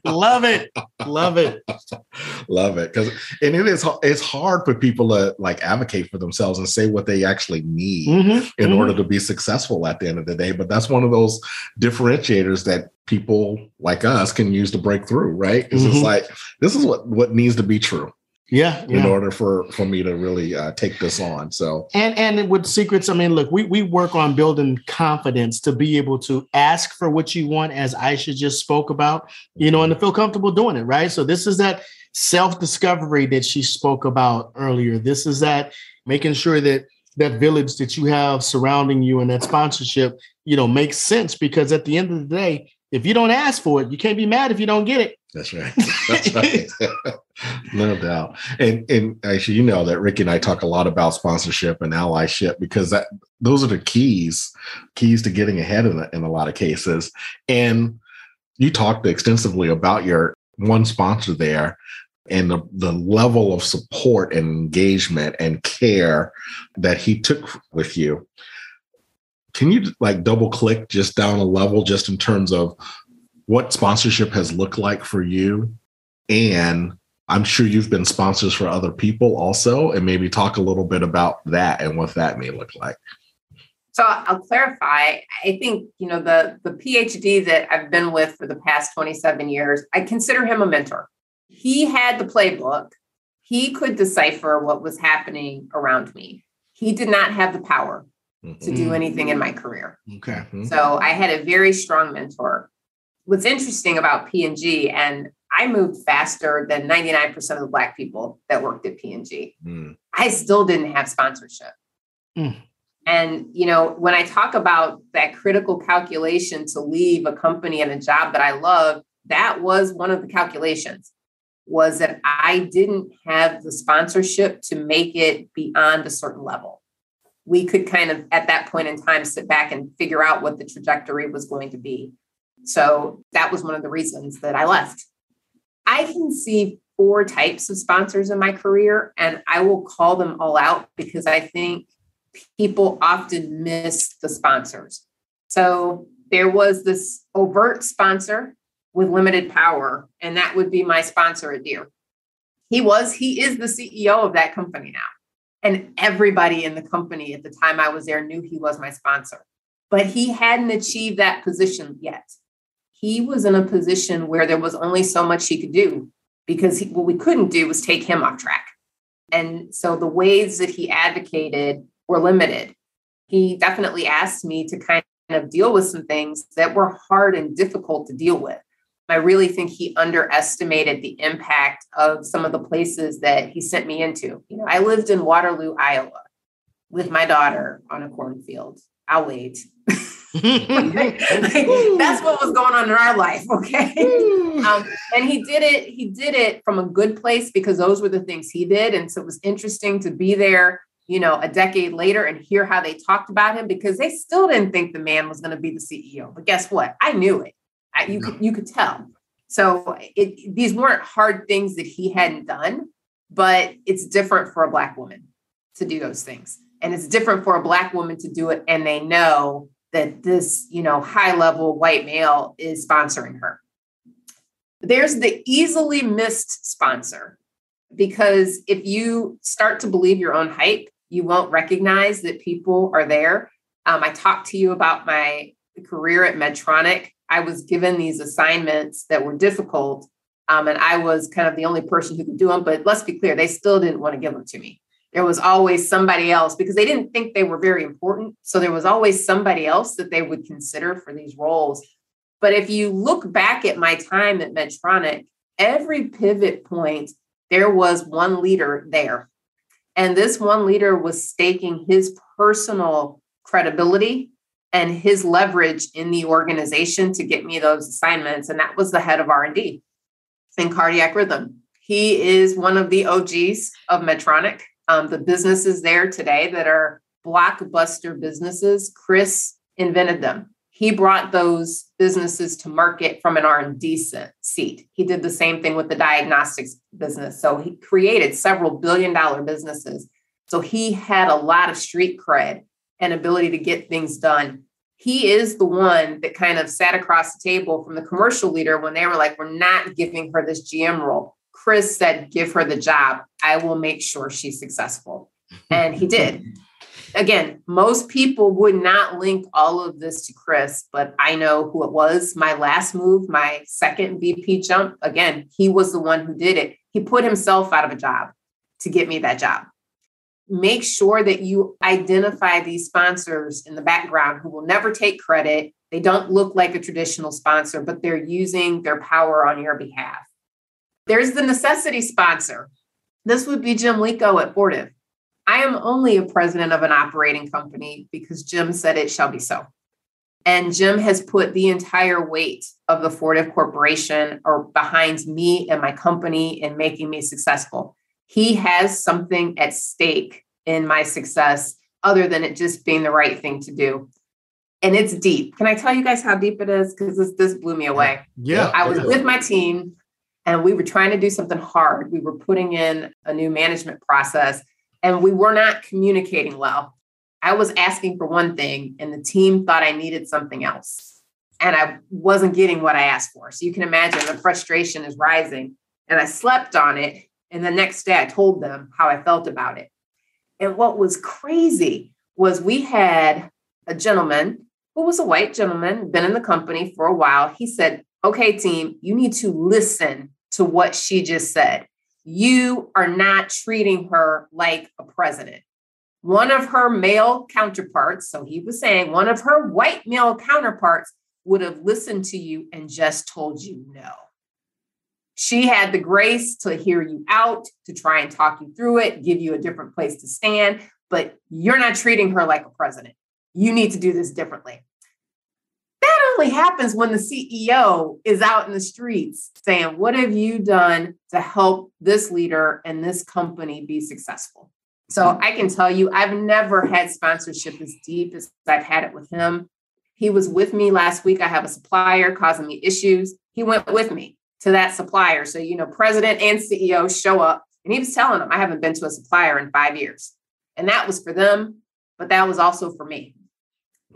Love it. Love it. Love it. Because and it is it's hard for people to like advocate for themselves and say what they actually need mm-hmm. in mm-hmm. order to be successful at the end of the day. But that's one of those differentiators that people like us can use to break through, right? It's mm-hmm. just like this is what what needs to be true yeah, in order for for me to really uh, take this on so. And and with C-CRETS i mean look we we work on building confidence to be able to ask for what you want as aisha just spoke about you know and to feel comfortable doing it right? So this is that self-discovery that she spoke about earlier. This is that making sure that that village that you have surrounding you and that sponsorship you know makes sense because at the end of the day if you don't ask for it you can't be mad if you don't get it that's right. That's right. no doubt. And and actually, you know that Ricky and I talk a lot about sponsorship and allyship because that those are the keys, keys to getting ahead in, in a lot of cases. And you talked extensively about your one sponsor there and the, the level of support and engagement and care that he took with you. Can you like double click just down a level just in terms of what sponsorship has looked like for you. And i'm sure you've been sponsors for other people also and maybe talk a little bit about that and what that may look like. So i'll clarify. I think you know the the phd that i've been with for the past 27 years i consider him a mentor. He had the playbook. He could decipher what was happening around me. He did not have the power mm-hmm. to do anything in my career. Okay. So i had a very strong mentor what's interesting about P&G, and I moved faster than 99% of the Black people that worked at P&G. Mm. I still didn't have sponsorship. Mm. And, you know, when I talk about that critical calculation to leave a company and a job that I love, that was one of the calculations was that I didn't have the sponsorship to make it beyond a certain level. We could kind of, at that point in time, sit back and figure out what the trajectory was going to be. So that was one of the reasons that I left. I can see four types of sponsors in my career, and I will call them all out because I think people often miss the sponsors. So there was this overt sponsor with limited power, and that would be my sponsor at Deere. He was, he is the CEO of that company now. And everybody in the company at the time I was there knew he was my sponsor, but he hadn't achieved that position yet he was in a position where there was only so much he could do because he, what we couldn't do was take him off track. And so the ways that he advocated were limited. He definitely asked me to kind of deal with some things that were hard and difficult to deal with. I really think he underestimated the impact of some of the places that he sent me into. You know, I lived in Waterloo, Iowa with my daughter on a cornfield. I'll wait. like, that's what was going on in our life okay? Um, and he did it he did it from a good place because those were the things he did. And so it was interesting to be there you know a decade later and hear how they talked about him because they still didn't think the man was going to be the ceo but guess what? I knew it. I, you, could, you could tell. So it, these weren't hard things that he hadn't done but it's different for a black woman to do those things. And it's different for a black woman to do it and they know that this, you know, high level white male is sponsoring her. There's the easily missed sponsor because if you start to believe your own hype, you won't recognize that people are there. Um, I talked to you about my career at Medtronic. I was given these assignments that were difficult, um, and I was kind of the only person who could do them. But let's be clear, they still didn't want to give them to me there was always somebody else because they didn't think they were very important. So there was always somebody else that they would consider for these roles. But if you look back at my time at Medtronic, every pivot point, there was one leader there. And this one leader was staking his personal credibility and his leverage in the organization to get me those assignments. And that was the head of R&D in cardiac rhythm. He is one of the OGs of Medtronic um, the businesses there today that are blockbuster businesses, Chris invented them. He brought those businesses to market from an R&D seat. He did the same thing with the diagnostics business. So he created several billion dollar businesses. So he had a lot of street cred and ability to get things done. He is the one that kind of sat across the table from the commercial leader when they were like, We're not giving her this GM role. Chris said, Give her the job. I will make sure she's successful. And he did. Again, most people would not link all of this to Chris, but I know who it was. My last move, my second VP jump, again, he was the one who did it. He put himself out of a job to get me that job make sure that you identify these sponsors in the background who will never take credit. They don't look like a traditional sponsor, but they're using their power on your behalf. There's the necessity sponsor. This would be Jim Lico at Fortive. I am only a president of an operating company because Jim said it shall be so. And Jim has put the entire weight of the Fortive Corporation or behind me and my company in making me successful he has something at stake in my success other than it just being the right thing to do. And it's deep. Can I tell you guys how deep it is? Because this, this blew me away. Yeah. I was with my team and we were trying to do something hard. We were putting in a new management process and we were not communicating well. I was asking for one thing and the team thought I needed something else. And I wasn't getting what I asked for. So you can imagine the frustration is rising. And I slept on it and the next day I told them how I felt about it. And what was crazy was we had a gentleman who was a white gentleman, been in the company for a while. He said, Okay, team, you need to listen to what she just said. You are not treating her like a president. One of her male counterparts, so he was saying one of her white male counterparts would have listened to you and just told you no. She had the grace to hear you out, to try and talk you through it, give you a different place to stand, but you're not treating her like a president. You need to do this differently. That only happens when the CEO is out in the streets saying, What have you done to help this leader and this company be successful? So mm-hmm. I can tell you, I've never had sponsorship as deep as I've had it with him. He was with me last week. I have a supplier causing me issues. He went with me to that supplier. So, you know, president and CEO show up and he was telling them, I haven't been to a supplier in five years. And that was for them, but that was also for me,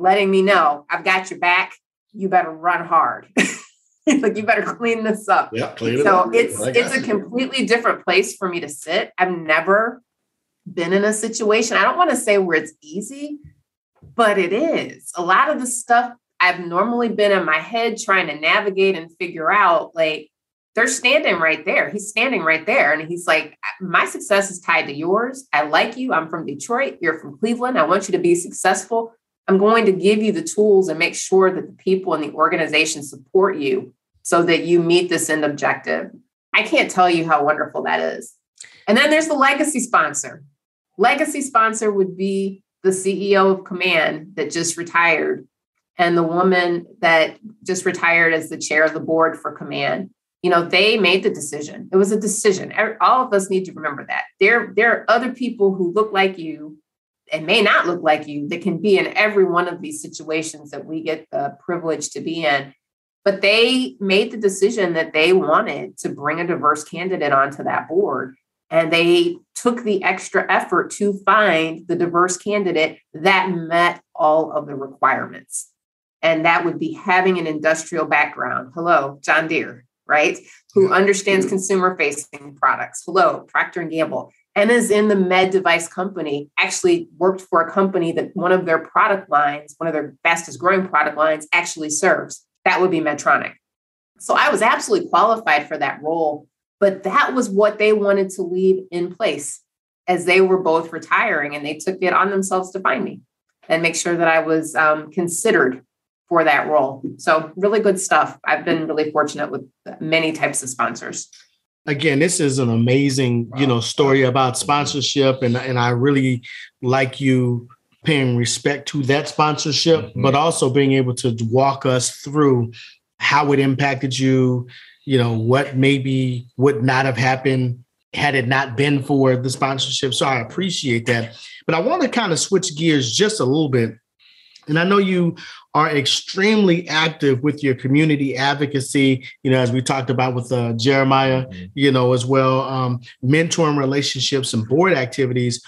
letting me know I've got your back. You better run hard. like you better clean this up. Yeah, clean it so up. it's it's a completely different place for me to sit. I've never been in a situation. I don't want to say where it's easy, but it is. A lot of the stuff I've normally been in my head trying to navigate and figure out, like they're standing right there. He's standing right there. And he's like, My success is tied to yours. I like you. I'm from Detroit. You're from Cleveland. I want you to be successful. I'm going to give you the tools and make sure that the people in the organization support you so that you meet this end objective. I can't tell you how wonderful that is. And then there's the legacy sponsor. Legacy sponsor would be the CEO of Kaman that just retired and the woman that just retired as the chair of the board for Kaman you know they made the decision it was a decision all of us need to remember that there there are other people who look like you and may not look like you that can be in every one of these situations that we get the privilege to be in but they made the decision that they wanted to bring a diverse candidate onto that board and they took the extra effort to find the diverse candidate that met all of the requirements and that would be having an industrial background hello john deere right? Who understands mm-hmm. consumer facing products. Hello, Procter and Gamble. And is in the med device company, actually worked for a company that one of their product lines, one of their fastest growing product lines, actually serves. That would be Medtronic. So I was absolutely qualified for that role, but that was what they wanted to leave in place as they were both retiring and they took it on themselves to find me and make sure that I was um, considered for that role. So really good stuff. I've been really fortunate with many types of sponsors. Again, this is an amazing, you know, story about sponsorship, and and I really like you paying respect to that sponsorship, Mhm. but also being able to walk us through how it impacted you, you know, what maybe would not have happened had it not been for the sponsorship. So I appreciate that. But I want to kind of switch gears just a little bit. And I know you are extremely active with your community advocacy, you know, as we talked about with uh, Jeremiah, mm-hmm. you know, as well, um, mentoring relationships and board activities.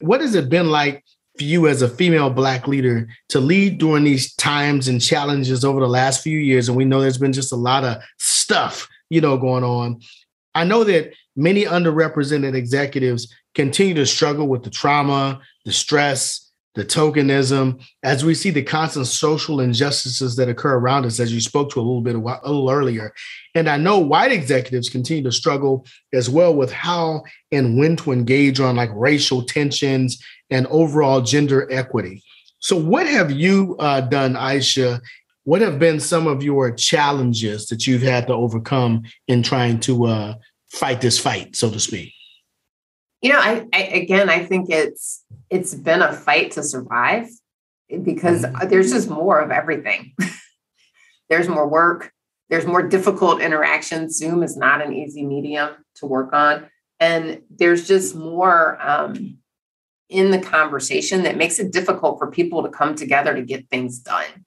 What has it been like for you as a female Black leader to lead during these times and challenges over the last few years? And we know there's been just a lot of stuff, you know, going on. I know that many underrepresented executives continue to struggle with the trauma, the stress, the tokenism, as we see the constant social injustices that occur around us, as you spoke to a little bit a, while, a little earlier. And I know white executives continue to struggle as well with how and when to engage on like racial tensions and overall gender equity. So, what have you uh, done, Aisha? What have been some of your challenges that you've had to overcome in trying to uh, fight this fight, so to speak? You know, I, I again, I think it's it's been a fight to survive because mm-hmm. there's just more of everything. there's more work. There's more difficult interactions. Zoom is not an easy medium to work on, and there's just more um, in the conversation that makes it difficult for people to come together to get things done.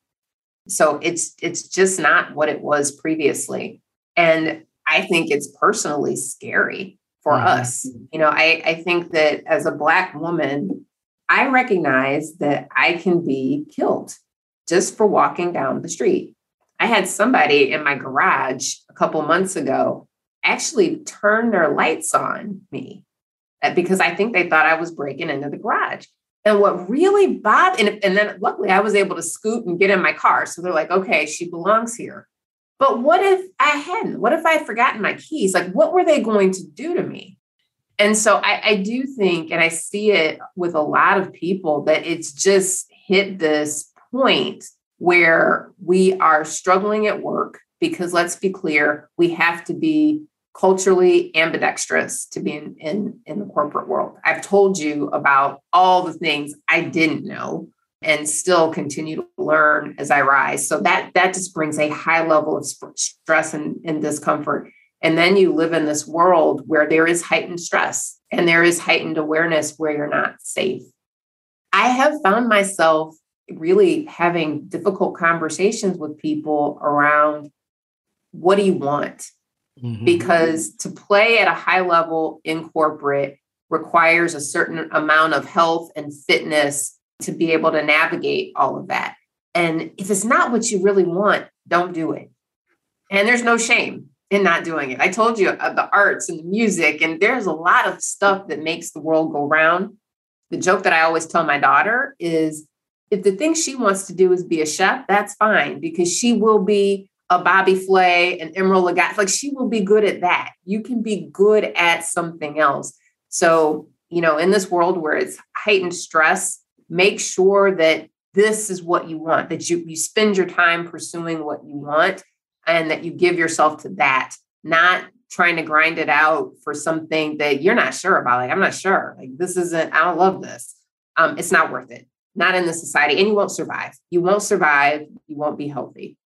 So it's it's just not what it was previously, and I think it's personally scary for mm-hmm. us. You know, I, I think that as a Black woman, I recognize that I can be killed just for walking down the street. I had somebody in my garage a couple months ago actually turn their lights on me uh, because I think they thought I was breaking into the garage. And what really bothered, and, and then luckily I was able to scoot and get in my car. So they're like, okay, she belongs here. But what if I hadn't? What if I had forgotten my keys? Like, what were they going to do to me? And so I, I do think, and I see it with a lot of people, that it's just hit this point where we are struggling at work because let's be clear, we have to be culturally ambidextrous to be in, in, in the corporate world. I've told you about all the things I didn't know and still continue to learn as I rise. So that that just brings a high level of stress and, and discomfort. And then you live in this world where there is heightened stress and there is heightened awareness where you're not safe. I have found myself really having difficult conversations with people around what do you want? Mm-hmm. Because to play at a high level in corporate requires a certain amount of health and fitness to be able to navigate all of that. And if it's not what you really want, don't do it. And there's no shame in not doing it. I told you uh, the arts and the music, and there's a lot of stuff that makes the world go round. The joke that I always tell my daughter is if the thing she wants to do is be a chef, that's fine because she will be a Bobby Flay, an Emeril Lagasse. Like she will be good at that. You can be good at something else. So, you know, in this world where it's heightened stress, make sure that this is what you want, that you, you spend your time pursuing what you want and that you give yourself to that, not trying to grind it out for something that you're not sure about. Like, I'm not sure. Like, this isn't, I don't love this. Um, it's not worth it. Not in this society. And you won't survive. You won't survive. You won't be healthy.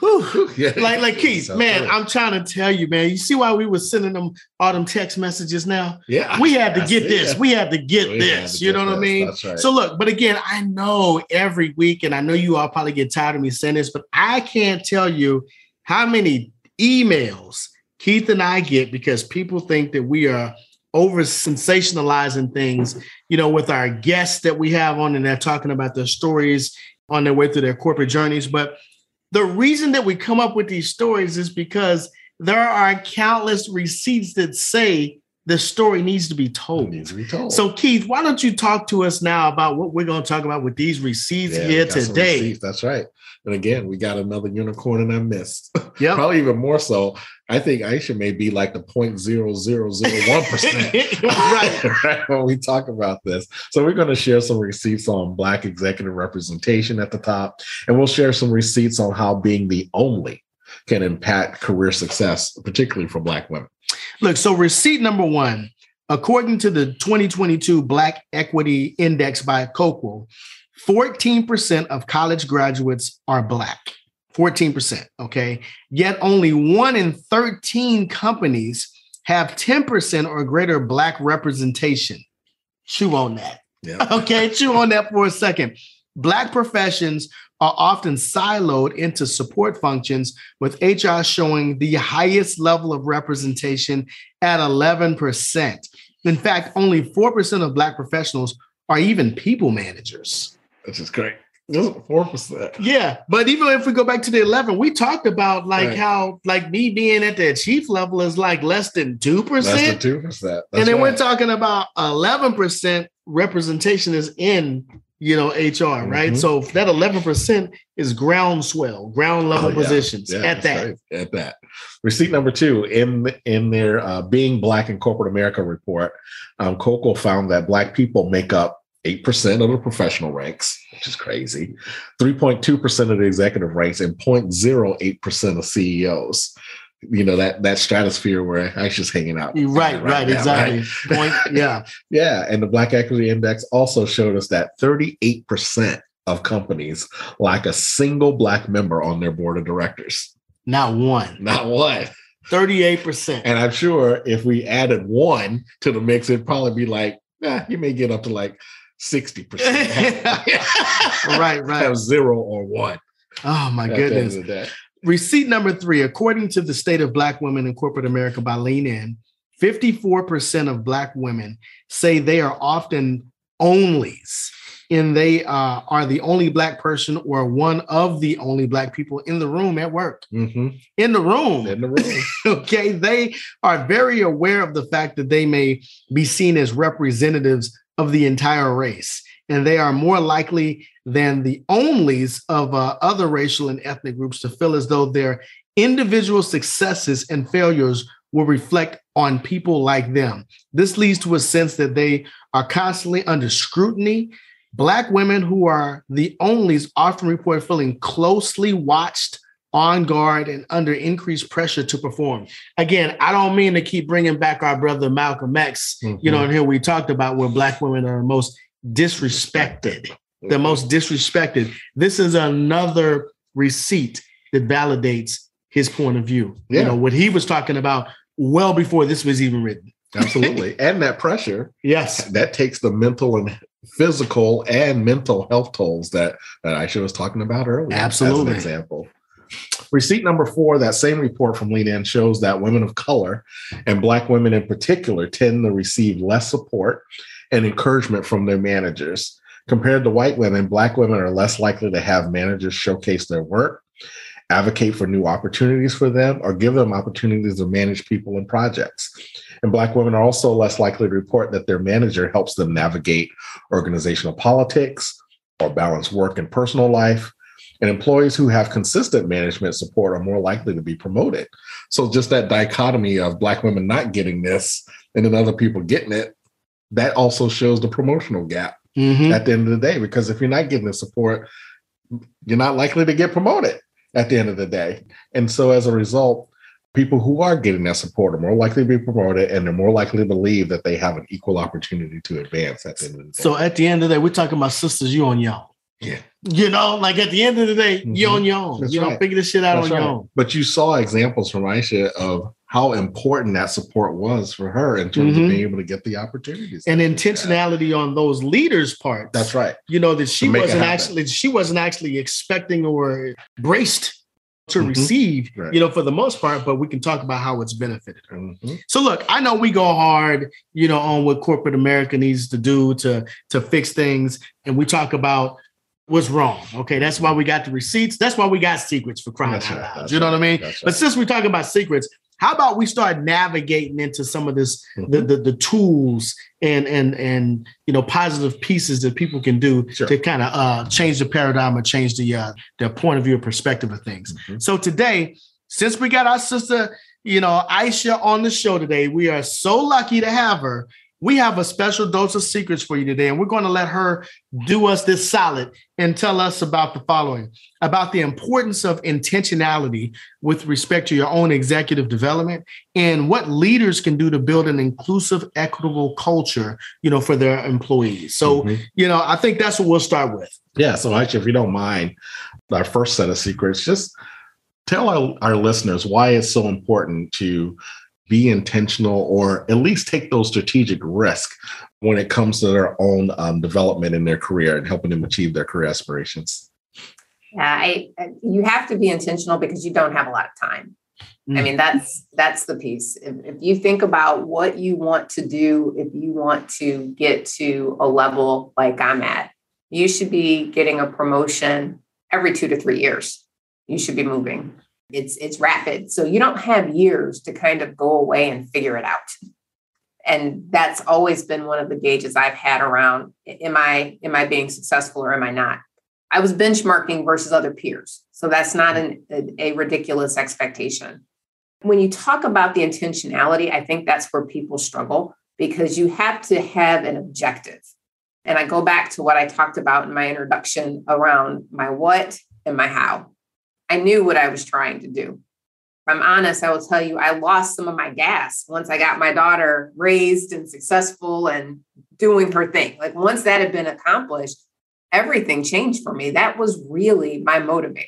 Whew. Yeah. Like, like Keith, so man, good. I'm trying to tell you, man. You see why we were sending them all them text messages now? Yeah. We had to get this. We had to get we this. To you get know what I mean? Right. So look, but again, I know every week, and I know you all probably get tired of me saying this, but I can't tell you how many emails Keith and I get because people think that we are over sensationalizing things, you know, with our guests that we have on and they're talking about their stories on their way through their corporate journeys. But the reason that we come up with these stories is because there are countless receipts that say the story needs to be told. needs to be told. So, Keith, why don't you talk to us now about what we're going to talk about with these receipts yeah, here today? Receipts. That's right. And again, we got another unicorn in our midst. Yeah, probably even more so. I think Aisha may be like the point zero zero zero one percent. Right, right. When we talk about this, so we're going to share some receipts on Black executive representation at the top, and we'll share some receipts on how being the only can impact career success, particularly for Black women. Look, so receipt number one, according to the 2022 Black Equity Index by Coqual, 14% of college graduates are Black. 14%. Okay. Yet only one in 13 companies have 10% or greater Black representation. Chew on that. Okay, chew on that for a second. Black professions are often siloed into support functions, with HR showing the highest level of representation at 11%. In fact, only 4% of Black professionals are even people managers. Which is great. Four percent. Yeah, but even if we go back to the eleven, we talked about like Right. how like me being at the chief level is like less than two percent. two percent. and then we're talking about eleven percent representation is in you know HR, right? Mhm. So that eleven percent is groundswell, ground level Oh, yeah. positions Yeah, at that. right. At that. Receipt number two in in their uh, Being Black in Corporate America report, um, Coqual found that Black people make up eight percent of the professional ranks, which is crazy. Three point two percent of the executive ranks, and 0.08 percent of CEOs. You know that that stratosphere where I just hanging out. Right, right, now, exactly. Point, yeah, Yeah, and the Black Equity Index also showed us that 38% of companies lack a single Black member on their board of directors. not one. Not one. 38%. And I'm sure if we added one to the mix, it'd probably be like, eh, you may get up to like 60%. right, right. Have zero or one. Oh my at goodness. Receipt number three, according to the state of Black women in corporate America by Lean In, 54% of Black women say they are often onlys and they uh, are the only Black person or one of the only Black people in the room at work. Mhm. In the room. In the room. okay. They are very aware of the fact that they may be seen as representatives of the entire race. And they are more likely than the onlys of uh, other racial and ethnic groups to feel as though their individual successes and failures will reflect on people like them. This leads to a sense that they are constantly under scrutiny. Black women who are the onlys often report feeling closely watched, on guard, and under increased pressure to perform. Again, I don't mean to keep bringing back our brother Malcolm X. You know, mm-hmm. and here we talked about where Black women are most disrespected, the mm-hmm. most disrespected. This is another receipt that validates his point of view. You know, what he was talking about well before this was even written. Absolutely. and that pressure Yes. that takes the mental and physical and mental health tolls that, that Aisha was talking about earlier. Absolutely. Example. Receipt number four, that same report from Lean In shows that women of color and Black women in particular tend to receive less support and encouragement from their managers. Compared to white women, Black women are less likely to have managers showcase their work, advocate for new opportunities for them, or give them opportunities to manage people and projects. And Black women are also less likely to report that their manager helps them navigate organizational politics or balance work and personal life. And employees who have consistent management support are more likely to be promoted. So, just that dichotomy of Black women not getting this and then other people getting it, that also shows the promotional gap Mhm. at the end of the day. Because if you're not getting the support, you're not likely to get promoted at the end of the day. And so, as a result, people who are getting that support are more likely to be promoted and they're more likely to believe that they have an equal opportunity to advance at the end of the day. So at the end of the day, we're talking about sisters, you on y'all. Yeah. You know, like at the end of the day, you Mhm. on your own. That's you don't figure this shit out That's on your own. But you saw examples from Aisha of how important that support was for her in terms Mhm. of being able to get the opportunities. And that she had. intentionality on those leaders' parts. That's right. You know, that she To make it wasn't actually she wasn't actually expecting or braced to Mhm. receive, Right. you know, for the most part, but we can talk about how it's benefited her. Mhm. So look, I know we go hard, you know, on what corporate America needs to do to to fix things, and we talk about what's wrong. Okay, that's why we got the receipts. That's why we got C-CRETS for crying That's out right, loud. You know what I mean? But since we're talking about C-CRETS, how about we start navigating into some of this, Mm-hmm. the, the the tools and and and you know positive pieces that people can do Sure. to kind of uh, change the paradigm or change the uh, their point of view or perspective of things. Mhm. So today, since we got our sister, you know, Aisha on the show today, we are so lucky to have her. We have a special dose of C-CRETS for you today, and we're going to let her do us this solid and tell us about the following about the importance of intentionality with respect to your own executive development and what leaders can do to build an inclusive, equitable culture, you know, for their employees. So, Mhm. you know, I think that's what we'll start with. Yeah. So, actually, if you don't mind, our first set of C-CRETS, just tell our, our listeners why it's so important to be intentional or at least take those strategic risks when it comes to their own um, development in their career and helping them achieve their career aspirations? Yeah, I, you have to be intentional because you don't have a lot of time. Mm. I mean, that's that's the piece. If, if you think about what you want to do, if you want to get to a level like I'm at, you should be getting a promotion every two to three years. You should be moving. It's it's rapid. So you don't have years to kind of go away and figure it out. And that's always been one of the gauges I've had around am I am I being successful or am I not? I was benchmarking versus other peers. So that's not an, a, a ridiculous expectation. When you talk about the intentionality, I think that's where people struggle because you have to have an objective. And I go back to what I talked about in my introduction around my what and my how. I knew what I was trying to do. If I'm honest, I will tell you, I lost some of my gas once I got my daughter raised and successful and doing her thing. Like once that had been accomplished, everything changed for me. That was really my motivator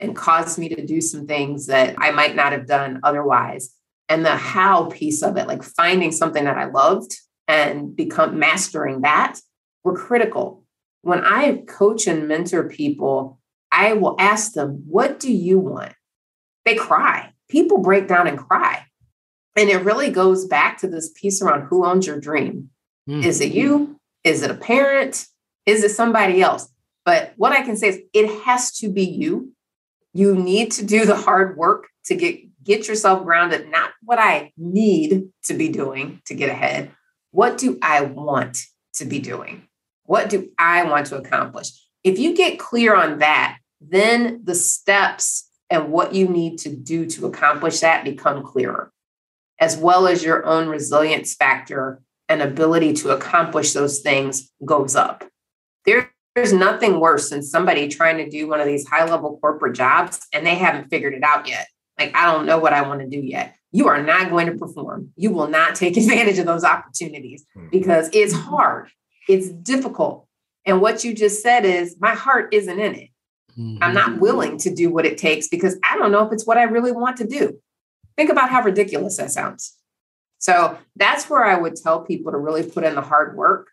and caused me to do some things that I might not have done otherwise. And the how piece of it, like finding something that I loved and become mastering that were critical. When I coach and mentor people, I will ask them, What do you want? They cry. People break down and cry. And it really goes back to this piece around who owns your dream. Mm. Is it you? Is it a parent? Is it somebody else? But what I can say is it has to be you. You need to do the hard work to get get yourself grounded, not what I need to be doing to get ahead. What do I want to be doing? What do I want to accomplish? If you get clear on that, then the steps and what you need to do to accomplish that become clearer, as well as your own resilience factor and ability to accomplish those things goes up. There's nothing worse than somebody trying to do one of these high level corporate jobs and they haven't figured it out yet. Like, I don't know what I want to do yet. You are not going to perform. You will not take advantage of those opportunities hmm. because it's hard it's difficult. And what you just said is, my heart isn't in it. Mm-hmm. I'm not willing to do what it takes because I don't know if it's what I really want to do. Think about how ridiculous that sounds. So that's where I would tell people to really put in the hard work,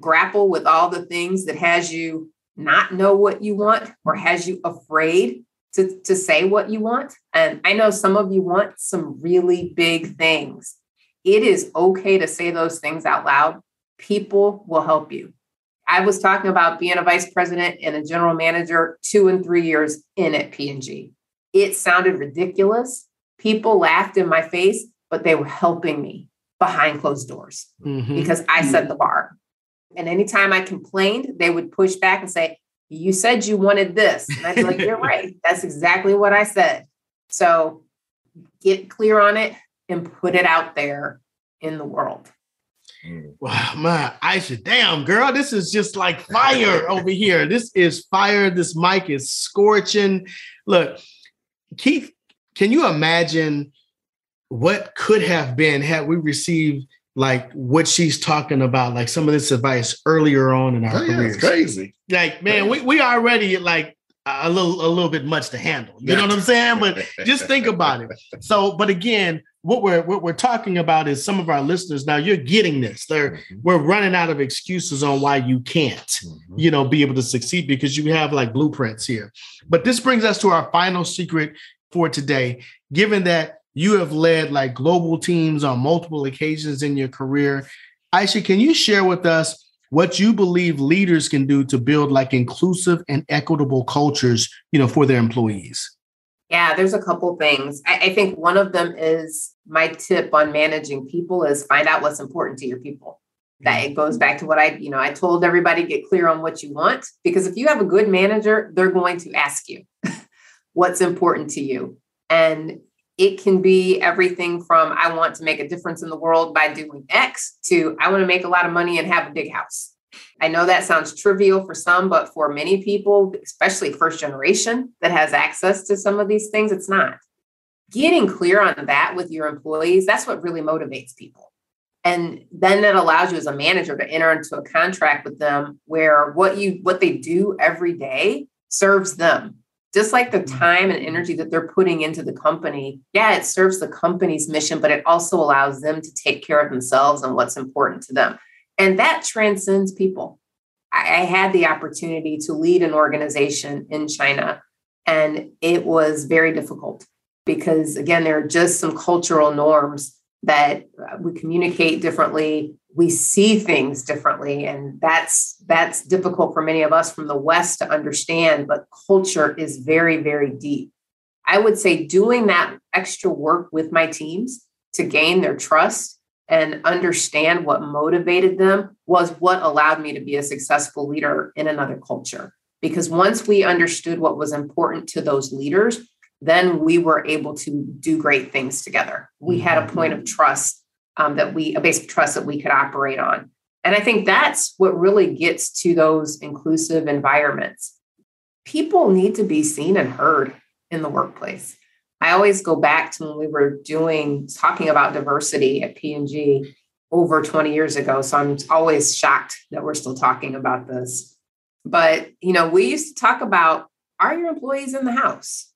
grapple with all the things that has you not know what you want or has you afraid to, to say what you want. And I know some of you want some really big things. It is okay to say those things out loud people will help you. I was talking about being a vice president and a general manager two and three years in at P&G. It sounded ridiculous. People laughed in my face, but they were helping me behind closed doors mm-hmm. because I set the bar. And anytime I complained, they would push back and say, You said you wanted this. And I'd be like, You're right. That's exactly what I said. So get clear on it and put it out there in the world. Mm. Wow, man, Aisha, damn girl, this is just like fire over here. This is fire. This mic is scorching. Look, Keith, can you imagine what could have been had we received like what she's talking about, like some of this advice earlier on in our yeah, careers? crazy. Like, man, we we already like a little a little bit much to handle. You know what I'm saying? But just think about it. So, but again, what we're what we're talking about is some of our listeners now you're getting this. They're mm-hmm. we're running out of excuses on why you can't, mm-hmm. you know, be able to succeed because you have like blueprints here. But this brings us to our final secret for today. Given that you have led like global teams on multiple occasions in your career, Aisha, can you share with us what you believe leaders can do to build like inclusive and equitable cultures, you know, for their employees? Yeah, there's a couple things. I, I, think one of them is my tip on managing people is find out what's important to your people. That it goes back to what I, you know, I told everybody get clear on what you want because if you have a good manager, they're going to ask you what's important to you. And it can be everything from I want to make a difference in the world by doing X to I want to make a lot of money and have a big house. I know that sounds trivial for some, but for many people, especially first generation that has access to some of these things, it's not. Getting clear on that with your employees, that's what really motivates people. And then it allows you as a manager to enter into a contract with them where what you what they do every day serves them just like the mm-hmm. time and energy that they're putting into the company, yeah, it serves the company's mission, but it also allows them to take care of themselves and what's important to them. And that transcends people. I, I had the opportunity to lead an organization in China, and it was very difficult because, again, there are just some cultural norms that uh, we communicate differently we see things differently and that's that's difficult for many of us from the west to understand but culture is very very deep i would say doing that extra work with my teams to gain their trust and understand what motivated them was what allowed me to be a successful leader in another culture because once we understood what was important to those leaders then we were able to do great things together we had a point of trust um, that we a basic trust that we could operate on. And I think that's what really gets to those inclusive environments. People need to be seen and heard in the workplace. I always go back to when we were doing talking about diversity at P&G over 20 years ago. So I'm always shocked that we're still talking about this. But, you know, we used to talk about are your employees in the house?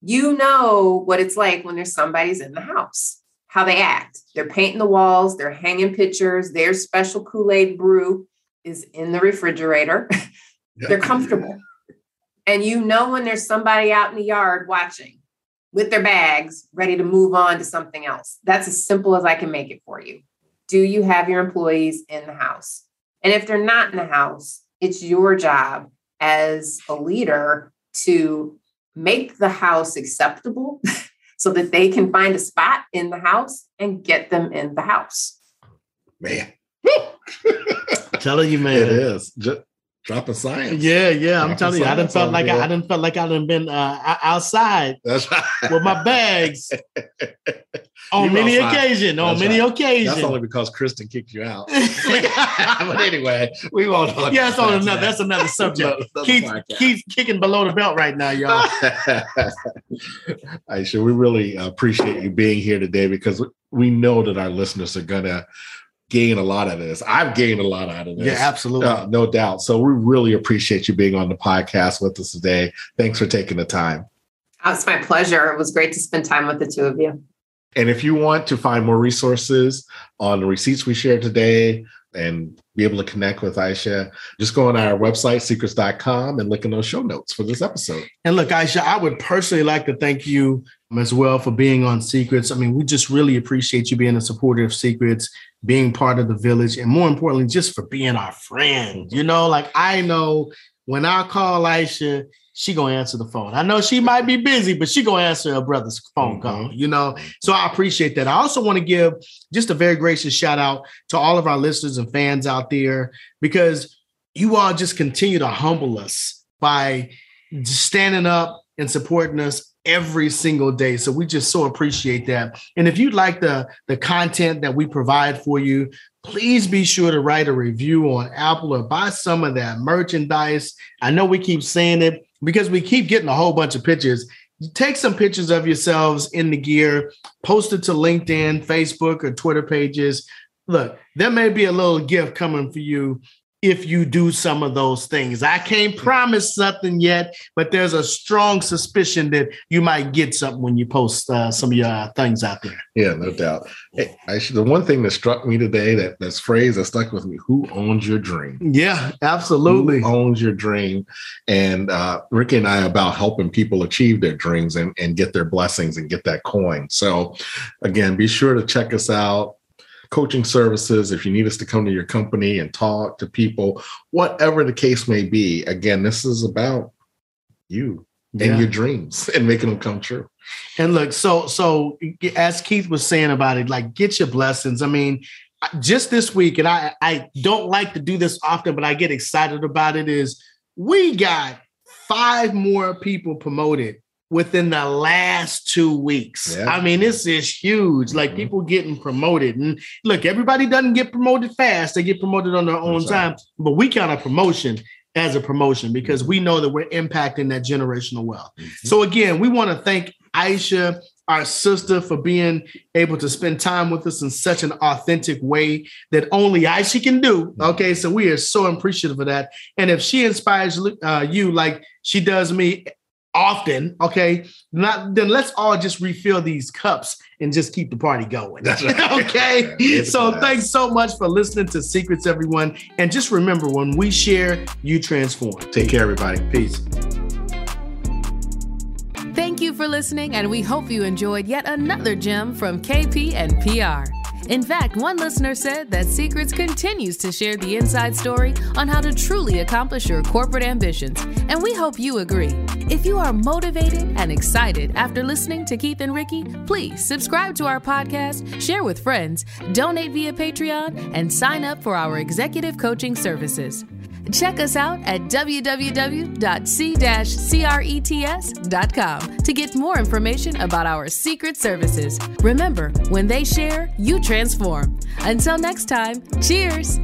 You know what it's like when there's somebody's in the house how they act. They're painting the walls, they're hanging pictures, their special Kool Aid brew is in the refrigerator. they're comfortable. And you know when there's somebody out in the yard watching with their bags, ready to move on to something else. That's as simple as I can make it for you. Do you have your employees in the house? And if they're not in the house, it's your job as a leader to make the house acceptable so that they can find a spot in the house and get them in the house. Man. telling you, man. It is. Just dropping science. Yeah, yeah. Dropping I'm telling you, I didn't felt like I, I didn't felt like I didn't been uh, outside That's right. with my bags on you many occasions. On That's many right. occasions. That's only because Kristen kicked you out. but anyway, we won't. Yeah, that's on another. That's another subject. keep keep kicking below the belt right now, y'all. Aisha, we really appreciate you being here today because we know that our listeners are gonna gain a lot of this. I've gained a lot out of this. Yeah, absolutely. Uh, no doubt. So we really appreciate you being on the podcast with us today. Thanks for taking the time. Oh, it's my pleasure. It was great to spend time with the two of you. And if you want to find more resources on the receipts we shared today and be able to connect with Aisha, just go on our website, c-crets.com, and look in those show notes for this episode. And look, Aisha, I would personally like to thank you as well for being on C-CRETS. I mean, we just really appreciate you being a supporter of C-CRETS, being part of the village, and more importantly, just for being our friend. You know, like I know when I call Aisha, she gonna answer the phone. I know she might be busy, but she gonna answer her brother's phone mm-hmm. call, you know. So I appreciate that. I also want to give just a very gracious shout out to all of our listeners and fans out there because you all just continue to humble us by standing up and supporting us every single day. So we just so appreciate that. And if you'd like the the content that we provide for you, please be sure to write a review on Apple or buy some of that merchandise. I know we keep saying it because we keep getting a whole bunch of pictures. Take some pictures of yourselves in the gear, post it to LinkedIn, Facebook, or Twitter pages. Look, there may be a little gift coming for you if you do some of those things. I can't promise something yet, but there's a strong suspicion that you might get something when you post uh, some of your uh, things out there. Yeah, no doubt. Hey, actually, the one thing that struck me today, that that's phrase that stuck with me: "Who owns your dream?" Yeah, absolutely. Who owns your dream? And uh, Ricky and I about helping people achieve their dreams and, and get their blessings and get that coin. So, again, be sure to check us out coaching services, if you need us to come to your company and talk to people, whatever the case may be, again, this is about you and yeah. your dreams and making them come true. And look, so so as Keith was saying about it, like get your blessings. I mean, just this week, and I I don't like to do this often, but I get excited about it. Is we got five more people promoted within the last two weeks. Yeah. I mean, this is huge. Like mm-hmm. people getting promoted. And look, everybody doesn't get promoted fast. They get promoted on their own time. But we count a promotion as a promotion because we know that we're impacting that generational wealth. Mm-hmm. So again, we want to thank Aisha, our sister, for being able to spend time with us in such an authentic way that only Aisha can do. Mm-hmm. Okay, so we are so appreciative of that. And if she inspires uh, you like she does me often, okay, not then let's all just refill these cups and just keep the party going. Right. okay. Yeah, so thanks so much for listening to C-CRETS, everyone. And just remember when we share, you transform. Take care, everybody. Peace. Thank you for listening, and we hope you enjoyed yet another gem from KP and PR. In fact, one listener said that C-CRETS continues to share the inside story on how to truly accomplish your corporate ambitions, and we hope you agree. If you are motivated and excited after listening to Keith and Ricky, please subscribe to our podcast, share with friends, donate via Patreon, and sign up for our executive coaching services. Check us out at www.c-crets.com to get more information about our secret services. Remember, when they share, you transform. Until next time, cheers!